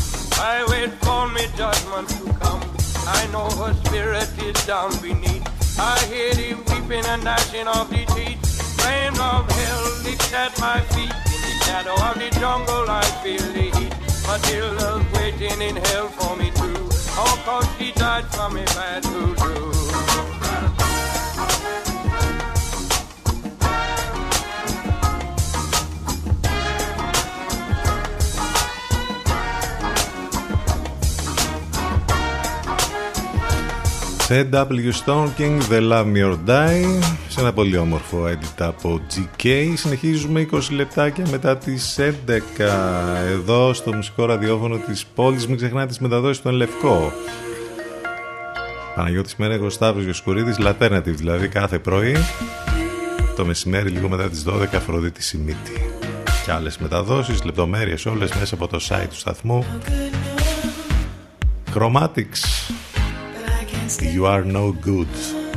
Judgment to come. I know her spirit is down beneath. I hear the weeping and gnashing of the teeth. Flames of hell licks at my feet. In the shadow of the jungle, I feel the heat. Matilda's waiting in hell for me too. Oh, cause she died from a bad voodoo. Σε W Stonking, The Love Me or Die σε ένα πολύ όμορφο edit από GK συνεχίζουμε 20 λεπτάκια μετά τις 11 εδώ στο μουσικό ραδιόφωνο της πόλης μην ξεχνάτε τις μεταδόσεις στον Λευκό Παναγιώτης Μένεγος Σταύρος Γιοσκουρίδης Alternative δηλαδή κάθε πρωί το μεσημέρι λίγο μετά τις 12 Αφροδίτη Σιμίτη και άλλες μεταδόσεις, λεπτομέρειες όλες μέσα από το site του σταθμού Chromatics You are no good.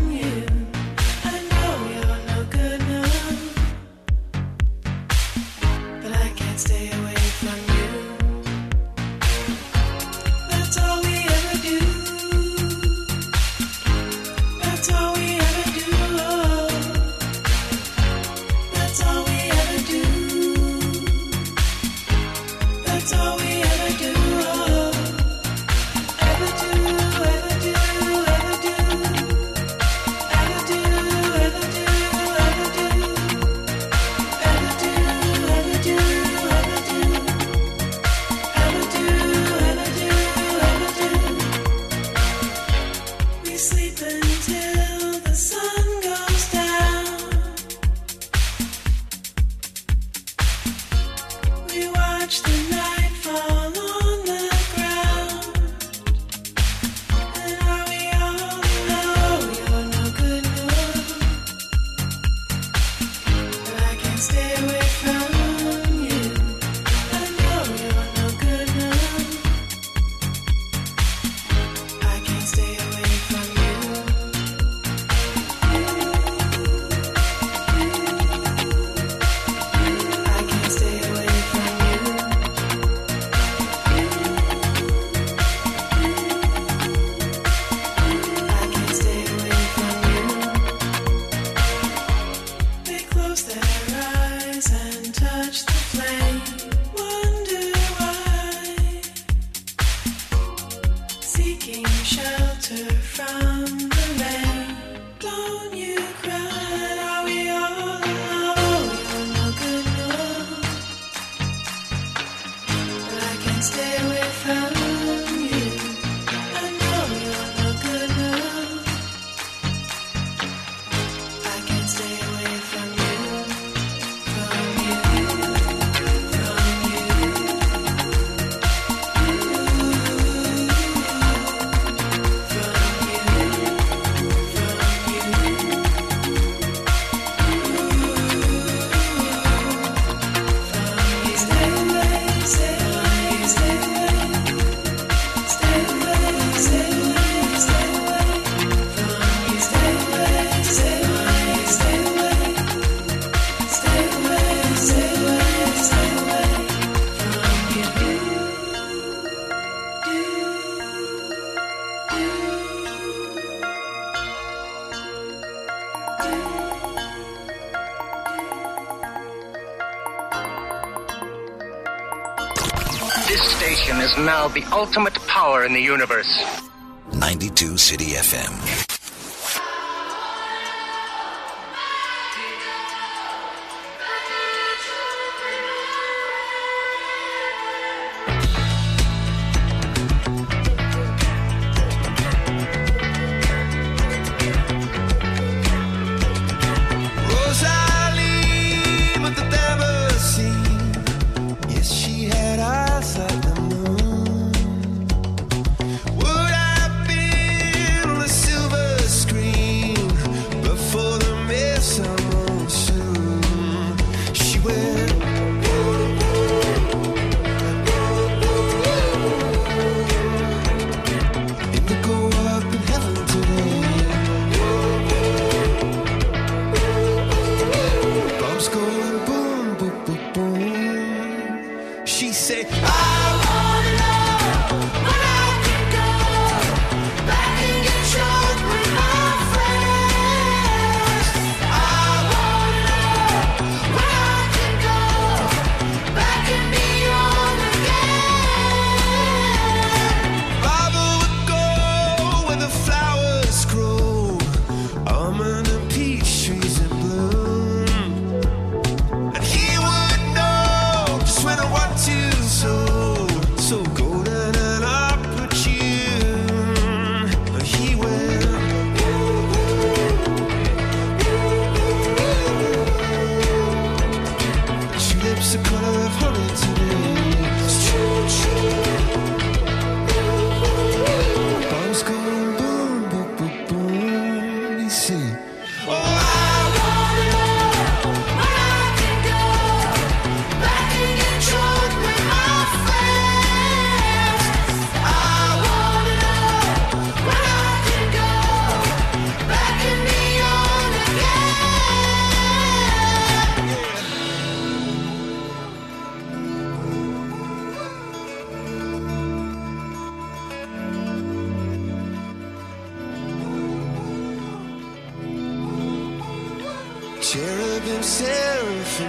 Ultimate power in the universe. 92 City FM.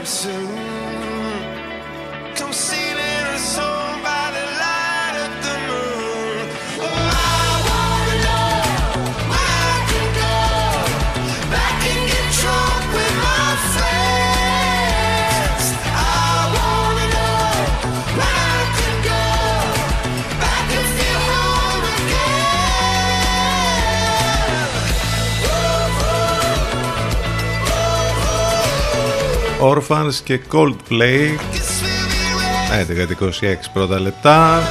Soon. Orphans και Coldplay. 11-26 πρώτα λεπτά.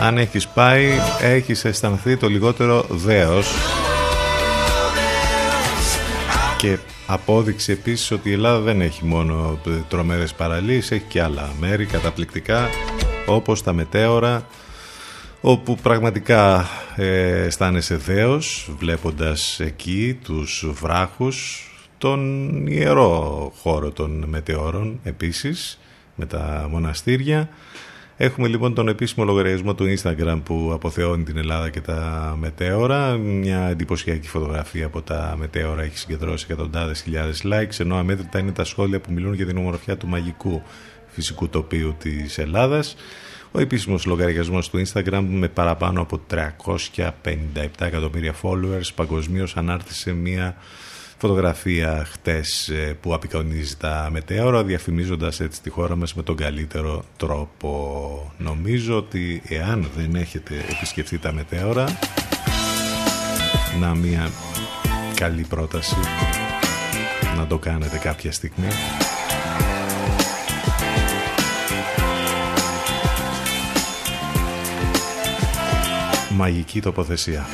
Αν έχεις πάει έχεις αισθανθεί το λιγότερο δέος. Και απόδειξη επίσης ότι η Ελλάδα δεν έχει μόνο τρομερές παραλίες έχει και άλλα μέρη καταπληκτικά όπως τα μετέωρα όπου πραγματικά ε, αισθάνεσαι δέος βλέποντας εκεί τους βράχους τον ιερό χώρο των μετεώρων επίσης με τα μοναστήρια Έχουμε λοιπόν τον επίσημο λογαριασμό του Instagram που αποθεώνει την Ελλάδα και τα μετέωρα. Μια εντυπωσιακή φωτογραφία από τα μετέωρα έχει συγκεντρώσει εκατοντάδες χιλιάδες likes, ενώ αμέτρητα είναι τα σχόλια που μιλούν για την ομορφιά του μαγικού φυσικού τοπίου της Ελλάδας. Ο επίσημος λογαριασμός του Instagram με παραπάνω από 357 εκατομμύρια followers παγκοσμίως ανάρτησε μια φωτογραφία χτες ε, που απεικονίζει τα μετέωρα διαφημίζοντας έτσι τη χώρα μας με τον καλύτερο τρόπο. Νομίζω ότι εάν δεν έχετε επισκεφτεί τα μετέωρα να μια καλή πρόταση να το κάνετε κάποια στιγμή. Μαγική τοποθεσία.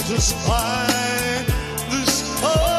despite this hope.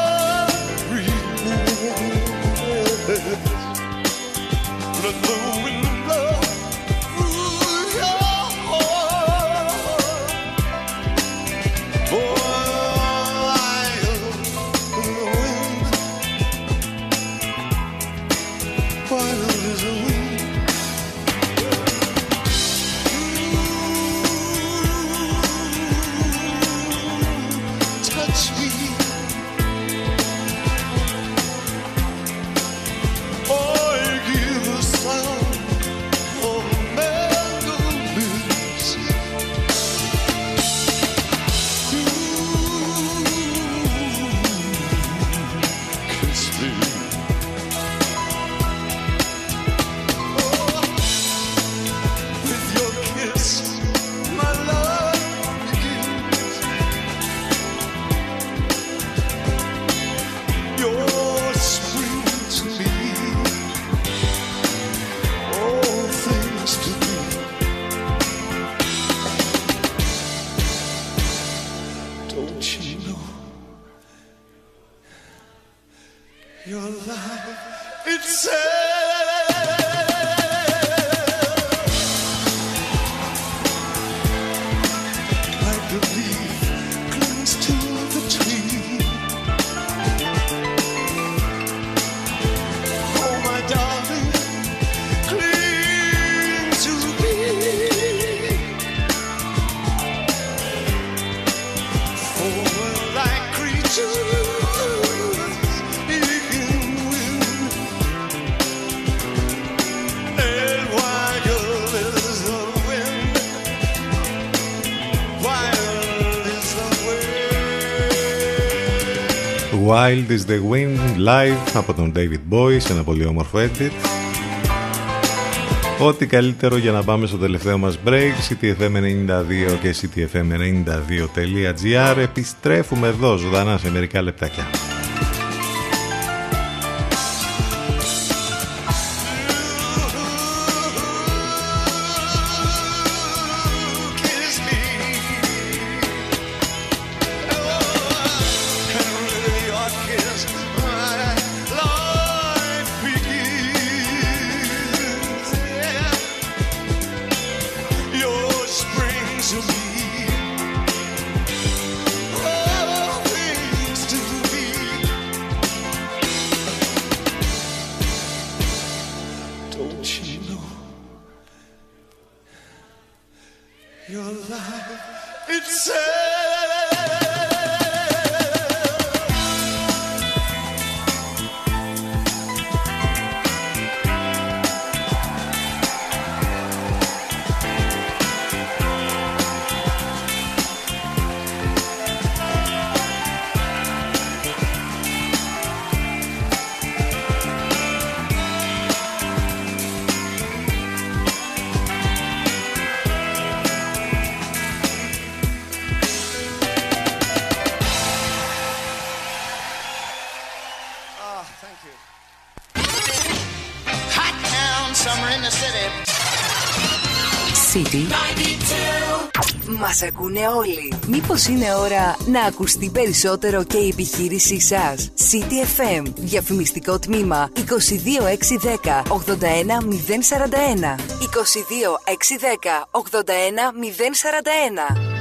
Wild is the Wind live από τον David Bowie σε ένα πολύ όμορφο edit. Ό,τι καλύτερο για να πάμε στο τελευταίο μας break ctfm92 και ctfm92.gr Επιστρέφουμε εδώ ζωντανά σε μερικά λεπτάκια Μας ακούνε όλοι. Μήπως είναι ώρα να ακουστεί περισσότερο και η επιχείρησή σας; City FM. Διαφημιστικό τμήμα 22610 81041. 22610 81041.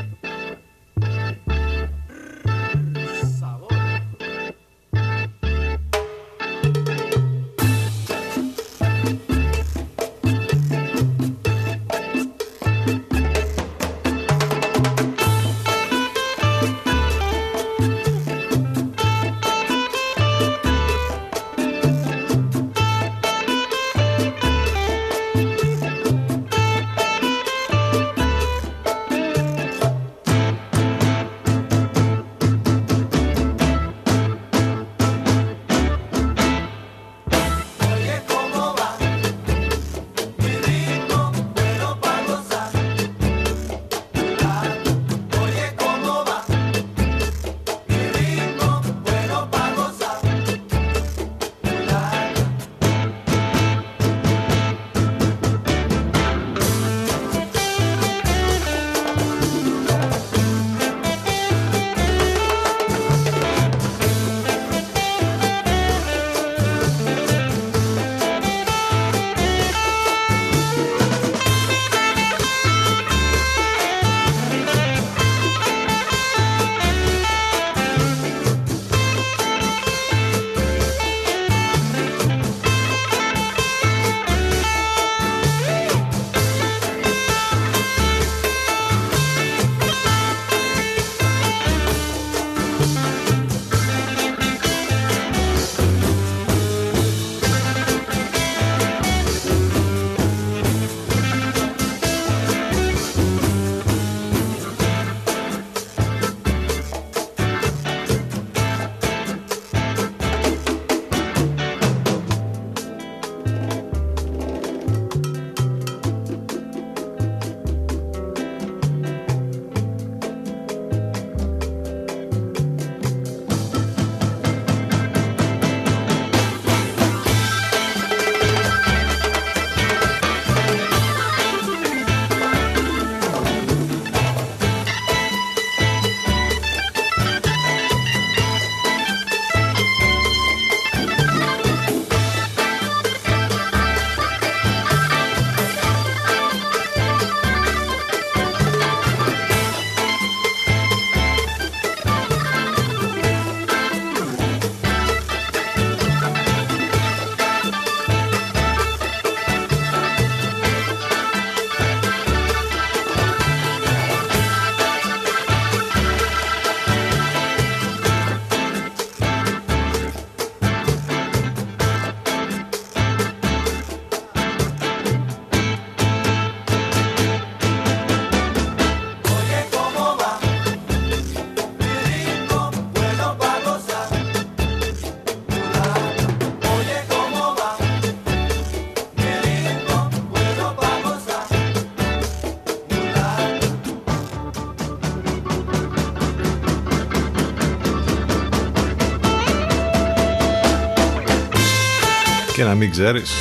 Να μην ξέρεις.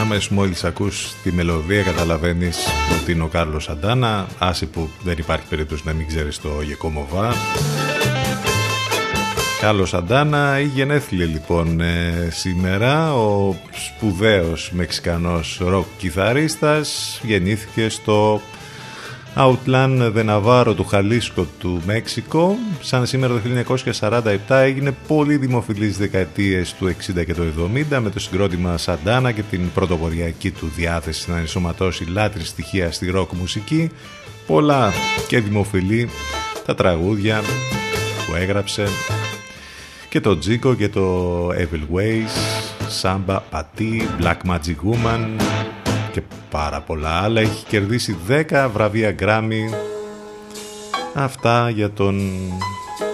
Αμέσως μόλις ακούς τη μελωδία καταλαβαίνεις ότι είναι ο Κάρλος Σαντάνα. Άσε που δεν υπάρχει περίπτωση να μην ξέρεις το Γεκόμοβα Κάρλος Σαντάνα η γενέθλια λοιπόν ε, σήμερα. Ο σπουδαίος μεξικανός ροκ κιθαρίστας γεννήθηκε στο Outland de Navarro του Χαλίσκο του Μέξικο. Σαν σήμερα το 1947 έγινε πολύ δημοφιλής δεκαετίες του 60 και του 70 με το συγκρότημα Σαντάνα και την πρωτοποριακή του διάθεση να ενσωματώσει λάτρης στοιχεία στη ροκ μουσική. Πολλά και δημοφιλή τα τραγούδια που έγραψε και το Τζίκο και το Evil Ways, Samba Patti, Black Magic Woman και πάρα πολλά άλλα. Έχει κερδίσει 10 βραβεία Grammy. Αυτά για τον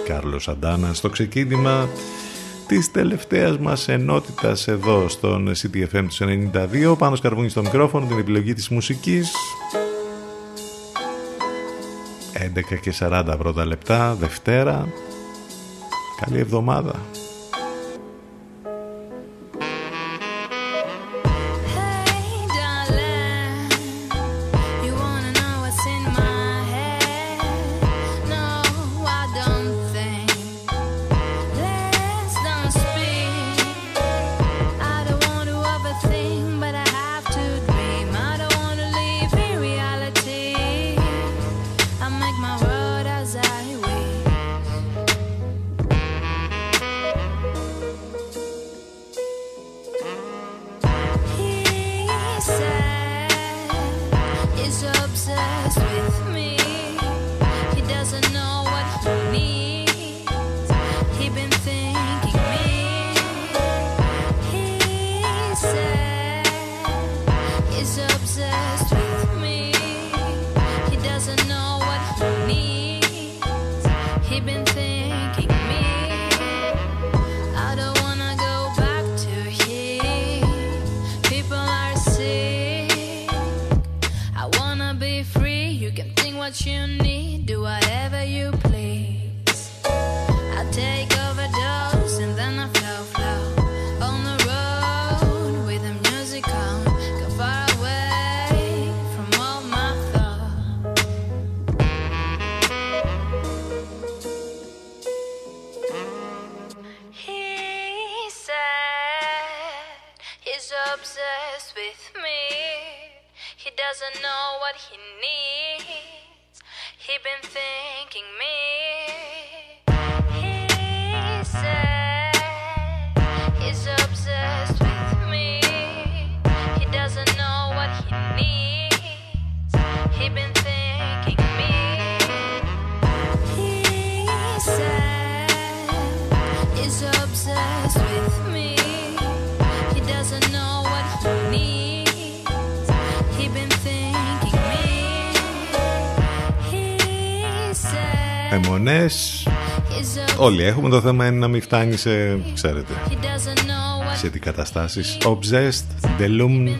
Κάρλος Σαντάνα στο ξεκίνημα της τελευταίας μας ενότητας εδώ στον CTFM του 92 πάνω σκαρβούνι στο μικρόφωνο την επιλογή της μουσικής 11 και 40 πρώτα λεπτά Δευτέρα Καλή εβδομάδα Όλοι έχουμε το θέμα είναι να μην φτάνει σε, ξέρετε, he doesn't know what σε αντικαταστάσεις. Obsessed, Delum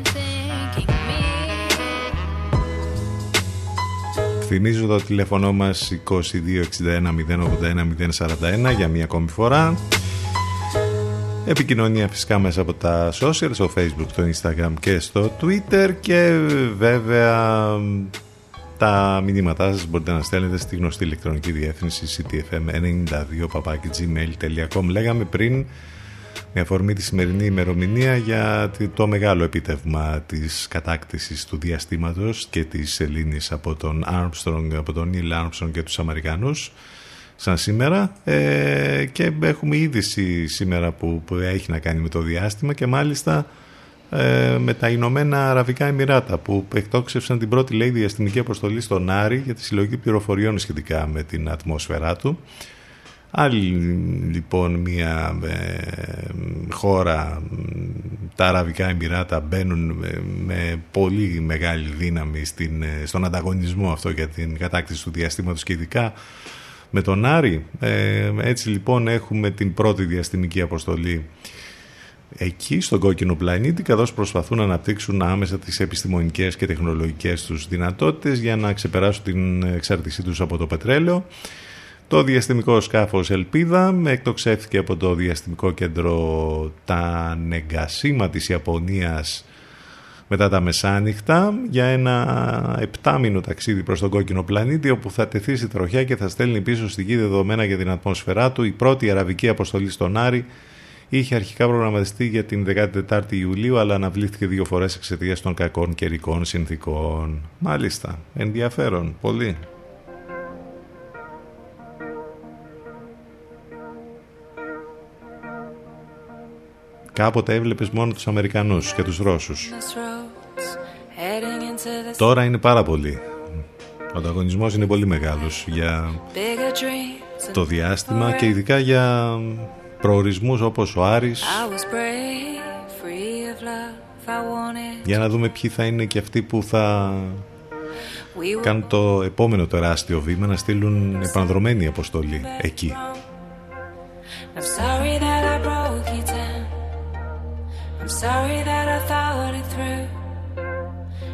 Θυμίζω το τηλέφωνο μας 2261 081 041 για μία ακόμη φορά. Επικοινωνία φυσικά μέσα από τα social, στο facebook, το instagram και στο twitter και βέβαια τα μηνύματά σας μπορείτε να στέλνετε στη γνωστή ηλεκτρονική διεύθυνση ctfm92 Λέγαμε πριν με αφορμή τη σημερινή ημερομηνία για το μεγάλο επίτευγμα της κατάκτησης του διαστήματος και της Ελλήνης από τον Armstrong, από τον Neil Armstrong και τους Αμερικανούς σαν σήμερα. Ε, και έχουμε είδηση σήμερα που, που έχει να κάνει με το διάστημα και μάλιστα ε, με τα Ηνωμένα Αραβικά Εμμυράτα που εκτόξευσαν την πρώτη λέει διαστημική αποστολή στον Άρη για τη συλλογή πληροφοριών σχετικά με την ατμόσφαιρά του. Άλλη λοιπόν μια ε, χώρα, τα Αραβικά Εμμυράτα μπαίνουν με, με πολύ μεγάλη δύναμη στην, ε, στον ανταγωνισμό αυτό για την κατάκτηση του διαστήματος και ειδικά με τον Άρη. Ε, έτσι λοιπόν έχουμε την πρώτη διαστημική αποστολή εκεί στον κόκκινο πλανήτη καθώς προσπαθούν να αναπτύξουν άμεσα τις επιστημονικές και τεχνολογικές τους δυνατότητες για να ξεπεράσουν την εξάρτησή τους από το πετρέλαιο. Το διαστημικό σκάφος Ελπίδα εκτοξεύθηκε από το διαστημικό κέντρο τα Νεγκασίμα της Ιαπωνίας μετά τα μεσάνυχτα για ένα επτάμινο ταξίδι προς τον κόκκινο πλανήτη όπου θα τεθεί στη τροχιά και θα στέλνει πίσω στη γη δεδομένα για την ατμόσφαιρά του. Η πρώτη αραβική αποστολή στον Άρη είχε αρχικά προγραμματιστεί για την 14η Ιουλίου αλλά αναβλήθηκε δύο φορές εξαιτίας των κακών καιρικών συνθήκων. Μάλιστα, ενδιαφέρον, πολύ. Κάποτε έβλεπες μόνο τους Αμερικανούς και τους Ρώσους. Τώρα είναι πάρα πολύ. Ο ανταγωνισμός είναι πολύ μεγάλος για το διάστημα και ειδικά για προορισμούς όπως ο Άρης για να δούμε ποιοι θα είναι και αυτοί που θα κάνουν το επόμενο τεράστιο βήμα να στείλουν επανδρομένη αποστολή εκεί. I'm sorry that I broke you down. I'm sorry that I thought it through.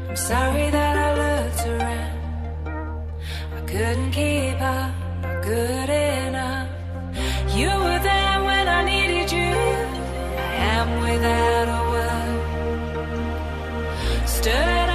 I'm sorry that I looked around. I couldn't keep up, not good enough. You were there Stood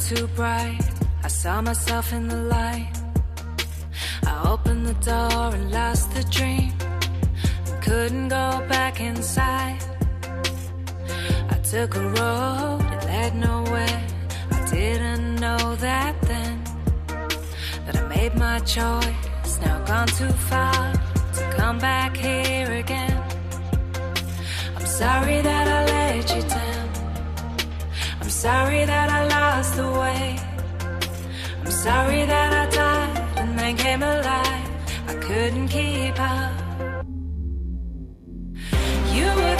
to too bright. I saw myself in the light. I opened the door and lost the dream. I Couldn't go back inside. I took a road that led nowhere. I didn't know that then. That I made my choice, now gone too far to come back here again. I'm sorry that I let you down. Sorry that I lost the way. I'm sorry that I died and then came alive. I couldn't keep up. You were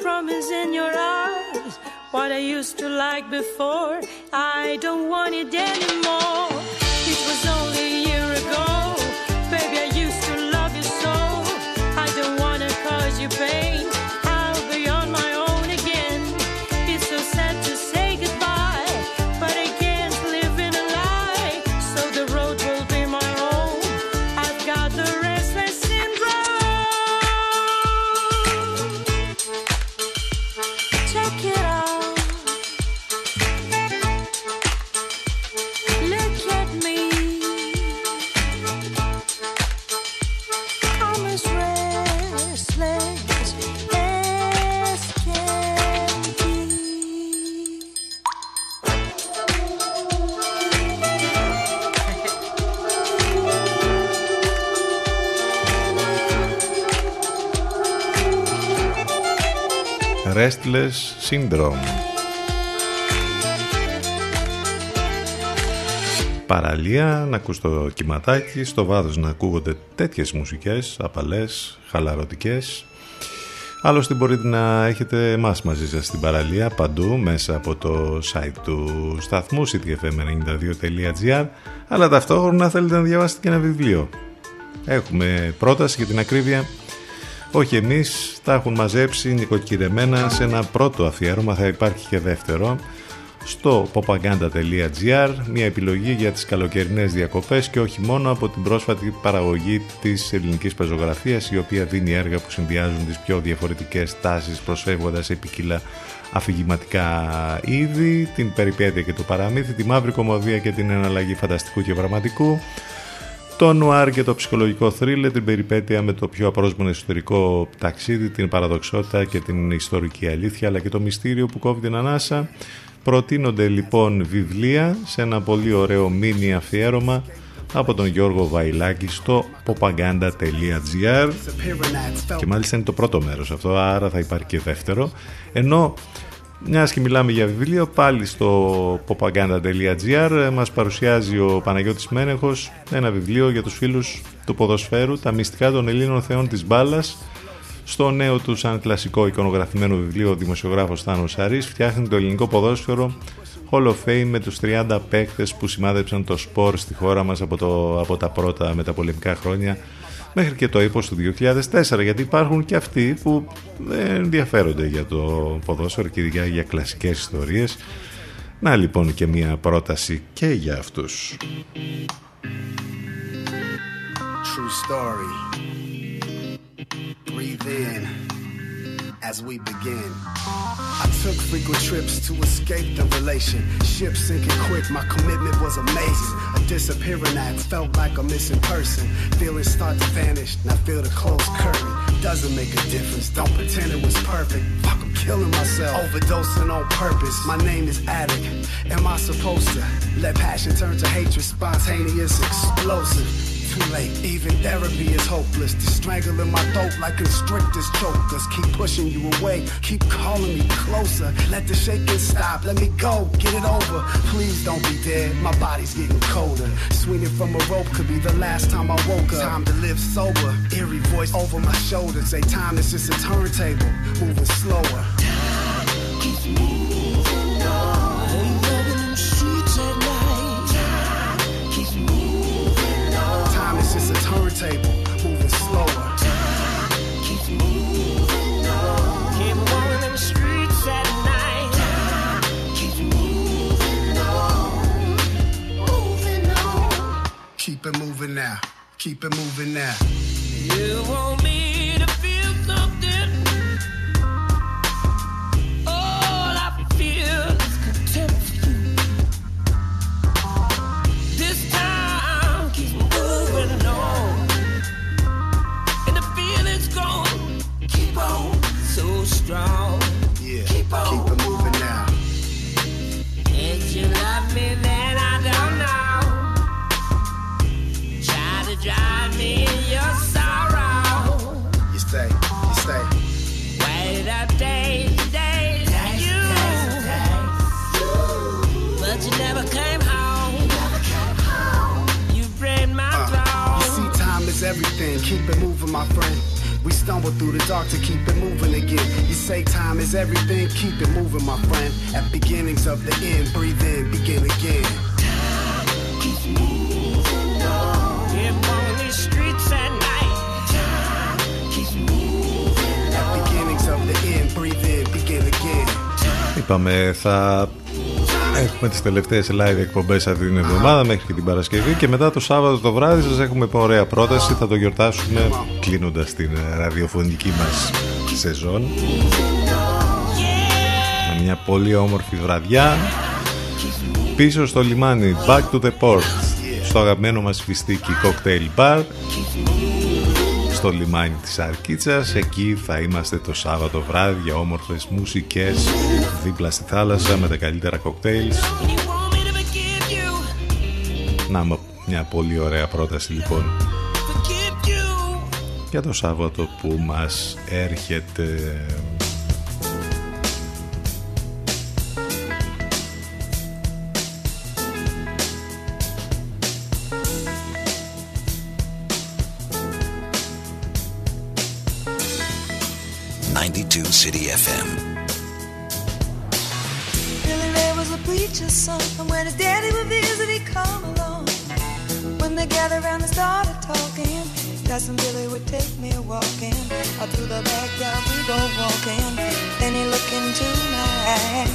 promise in your eyes. What I used to like before, I don't want it anymore. Restless Syndrome. Παραλία, να ακούς το κυματάκι, στο βάθος να ακούγονται τέτοιες μουσικές, απαλές, χαλαρωτικές. Άλλωστε μπορείτε να έχετε εμάς μαζί σας στην παραλία παντού μέσα από το site του σταθμού ctfm92.gr αλλά ταυτόχρονα θέλετε να διαβάσετε και ένα βιβλίο. Έχουμε πρόταση για την ακρίβεια όχι εμείς, τα έχουν μαζέψει νοικοκυρεμένα σε ένα πρώτο αφιέρωμα, θα υπάρχει και δεύτερο, στο popaganda.gr, μια επιλογή για τις καλοκαιρινές διακοπές και όχι μόνο από την πρόσφατη παραγωγή της ελληνικής πεζογραφίας, η οποία δίνει έργα που συνδυάζουν τις πιο διαφορετικές τάσεις προσφεύγοντας σε ποικίλα αφηγηματικά είδη, την περιπέτεια και το παραμύθι, τη μαύρη κομμωδία και την εναλλαγή φανταστικού και πραγματικού, το νουάρ και το ψυχολογικό θρύλε, την περιπέτεια με το πιο απρόσμενο εσωτερικό ταξίδι, την παραδοξότητα και την ιστορική αλήθεια, αλλά και το μυστήριο που κόβει την ανάσα. Προτείνονται λοιπόν βιβλία σε ένα πολύ ωραίο μίνι αφιέρωμα από τον Γιώργο Βαϊλάκη στο popaganda.gr και μάλιστα είναι το πρώτο μέρος αυτό, άρα θα υπάρχει και δεύτερο. Ενώ μιας και μιλάμε για βιβλίο, πάλι στο popaganda.gr μας παρουσιάζει ο Παναγιώτης Μένεχος ένα βιβλίο για τους φίλους του ποδοσφαίρου, τα μυστικά των Ελλήνων θεών της μπάλας. Στο νέο του σαν κλασικό εικονογραφημένο βιβλίο ο δημοσιογράφος Θάνος Σαρής φτιάχνει το ελληνικό ποδόσφαιρο Hall of Fame με τους 30 παίκτες που σημάδεψαν το σπορ στη χώρα μας από, το, από τα πρώτα μεταπολεμικά χρόνια μέχρι και το ύπος του 2004 γιατί υπάρχουν και αυτοί που ενδιαφέρονται για το ποδόσφαιρο και ειδικά για κλασικές ιστορίες. Να λοιπόν και μια πρόταση και για αυτούς. True story. Breathe in as we begin. I took frequent trips to escape the relation. relationship sinking quick. My commitment was amazing. A disappearing act felt like a missing person. Feelings start to vanish. Now feel the closed curtain. Doesn't make a difference. Don't pretend it was perfect. Fuck, I'm killing myself. Overdosing on purpose. My name is Addict. Am I supposed to let passion turn to hatred? Spontaneous, explosive too late. Even therapy is hopeless. The strangling my throat like constrictors chokers. Keep pushing you away. Keep calling me closer. Let the shaking stop. Let me go. Get it over. Please don't be dead. My body's getting colder. Swinging from a rope could be the last time I woke up. Time to live sober. Eerie voice over my shoulder. Say time is just a turntable. Moving slower. Keeps moving Moving slower. Keeps moving on. Keep walking them streets at night. Keeps moving on. Moving on. Keep it moving now. Keep it moving now. You want me strong. Yeah, keep, on keep it moving now. Did you love me then? I don't know. Try to drive me in your sorrow. You stay, you stay. Wait up days, days, days, days, days. Never came home. You never came home. You my uh. You see, time is everything. Keep it moving, my friend We stumble through the dark to keep it moving again. You say time is everything, keep it moving, my friend. At beginnings of the end, breathe in, begin again. Live on these streets at night. At beginnings of the end, breathe in, begin again. Είπαμε θα έχουμε τις τελευταίες live εκπομπές αυτή την εβδομάδα μέχρι και την Παρασκευή και μετά το Σάββατο το βράδυ σας έχουμε ωραία πρόταση. Θα το γιορτάσουμε κλείνοντας την ραδιοφωνική μας σεζόν. Με μια πολύ όμορφη βραδιά. Πίσω στο λιμάνι Back to the Port στο αγαπημένο μας φιστίκι Cocktail Bar στο λιμάνι της Αρκίτσας. Εκεί θα είμαστε το Σάββατο βράδυ για όμορφες μουσικές. Δίπλα στη θάλασσα με τα καλύτερα κοκτέιλς. Να μ- μια πολύ ωραία πρόταση λοιπόν. Για το Σάββατο που μας έρχεται City FM. Billy Ray was a preacher's son, and when his daddy would visit, he'd come along. When they gathered around and started talking, Cousin Billy would take me walking. Through the backyard we go walking. Then he into my eyes.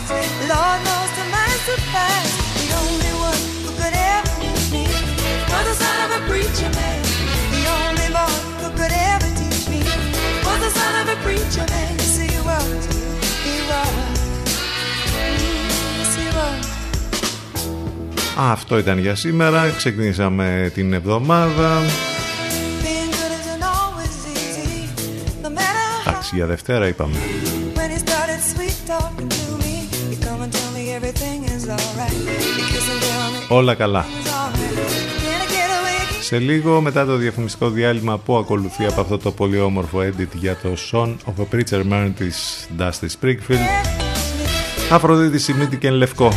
Lord knows to my surprise, the only one who could ever me was the son of a preacher man. The only who could ever teach Αυτό ήταν για σήμερα. Ξεκινήσαμε την εβδομάδα. Εντάξει για Δευτέρα είπαμε. Όλα καλά. Σε λίγο μετά το διαφημιστικό διάλειμμα που ακολουθεί από αυτό το πολύ όμορφο edit για το Son of a Preacher Man της Dusty Springfield. Αφροδίτη Σιμίτη και Λευκό.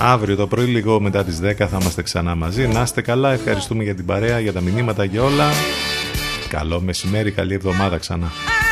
Αύριο το πρωί λίγο μετά τις 10 θα είμαστε ξανά μαζί. Να είστε καλά, ευχαριστούμε για την παρέα, για τα μηνύματα και όλα. Καλό μεσημέρι, καλή εβδομάδα ξανά. I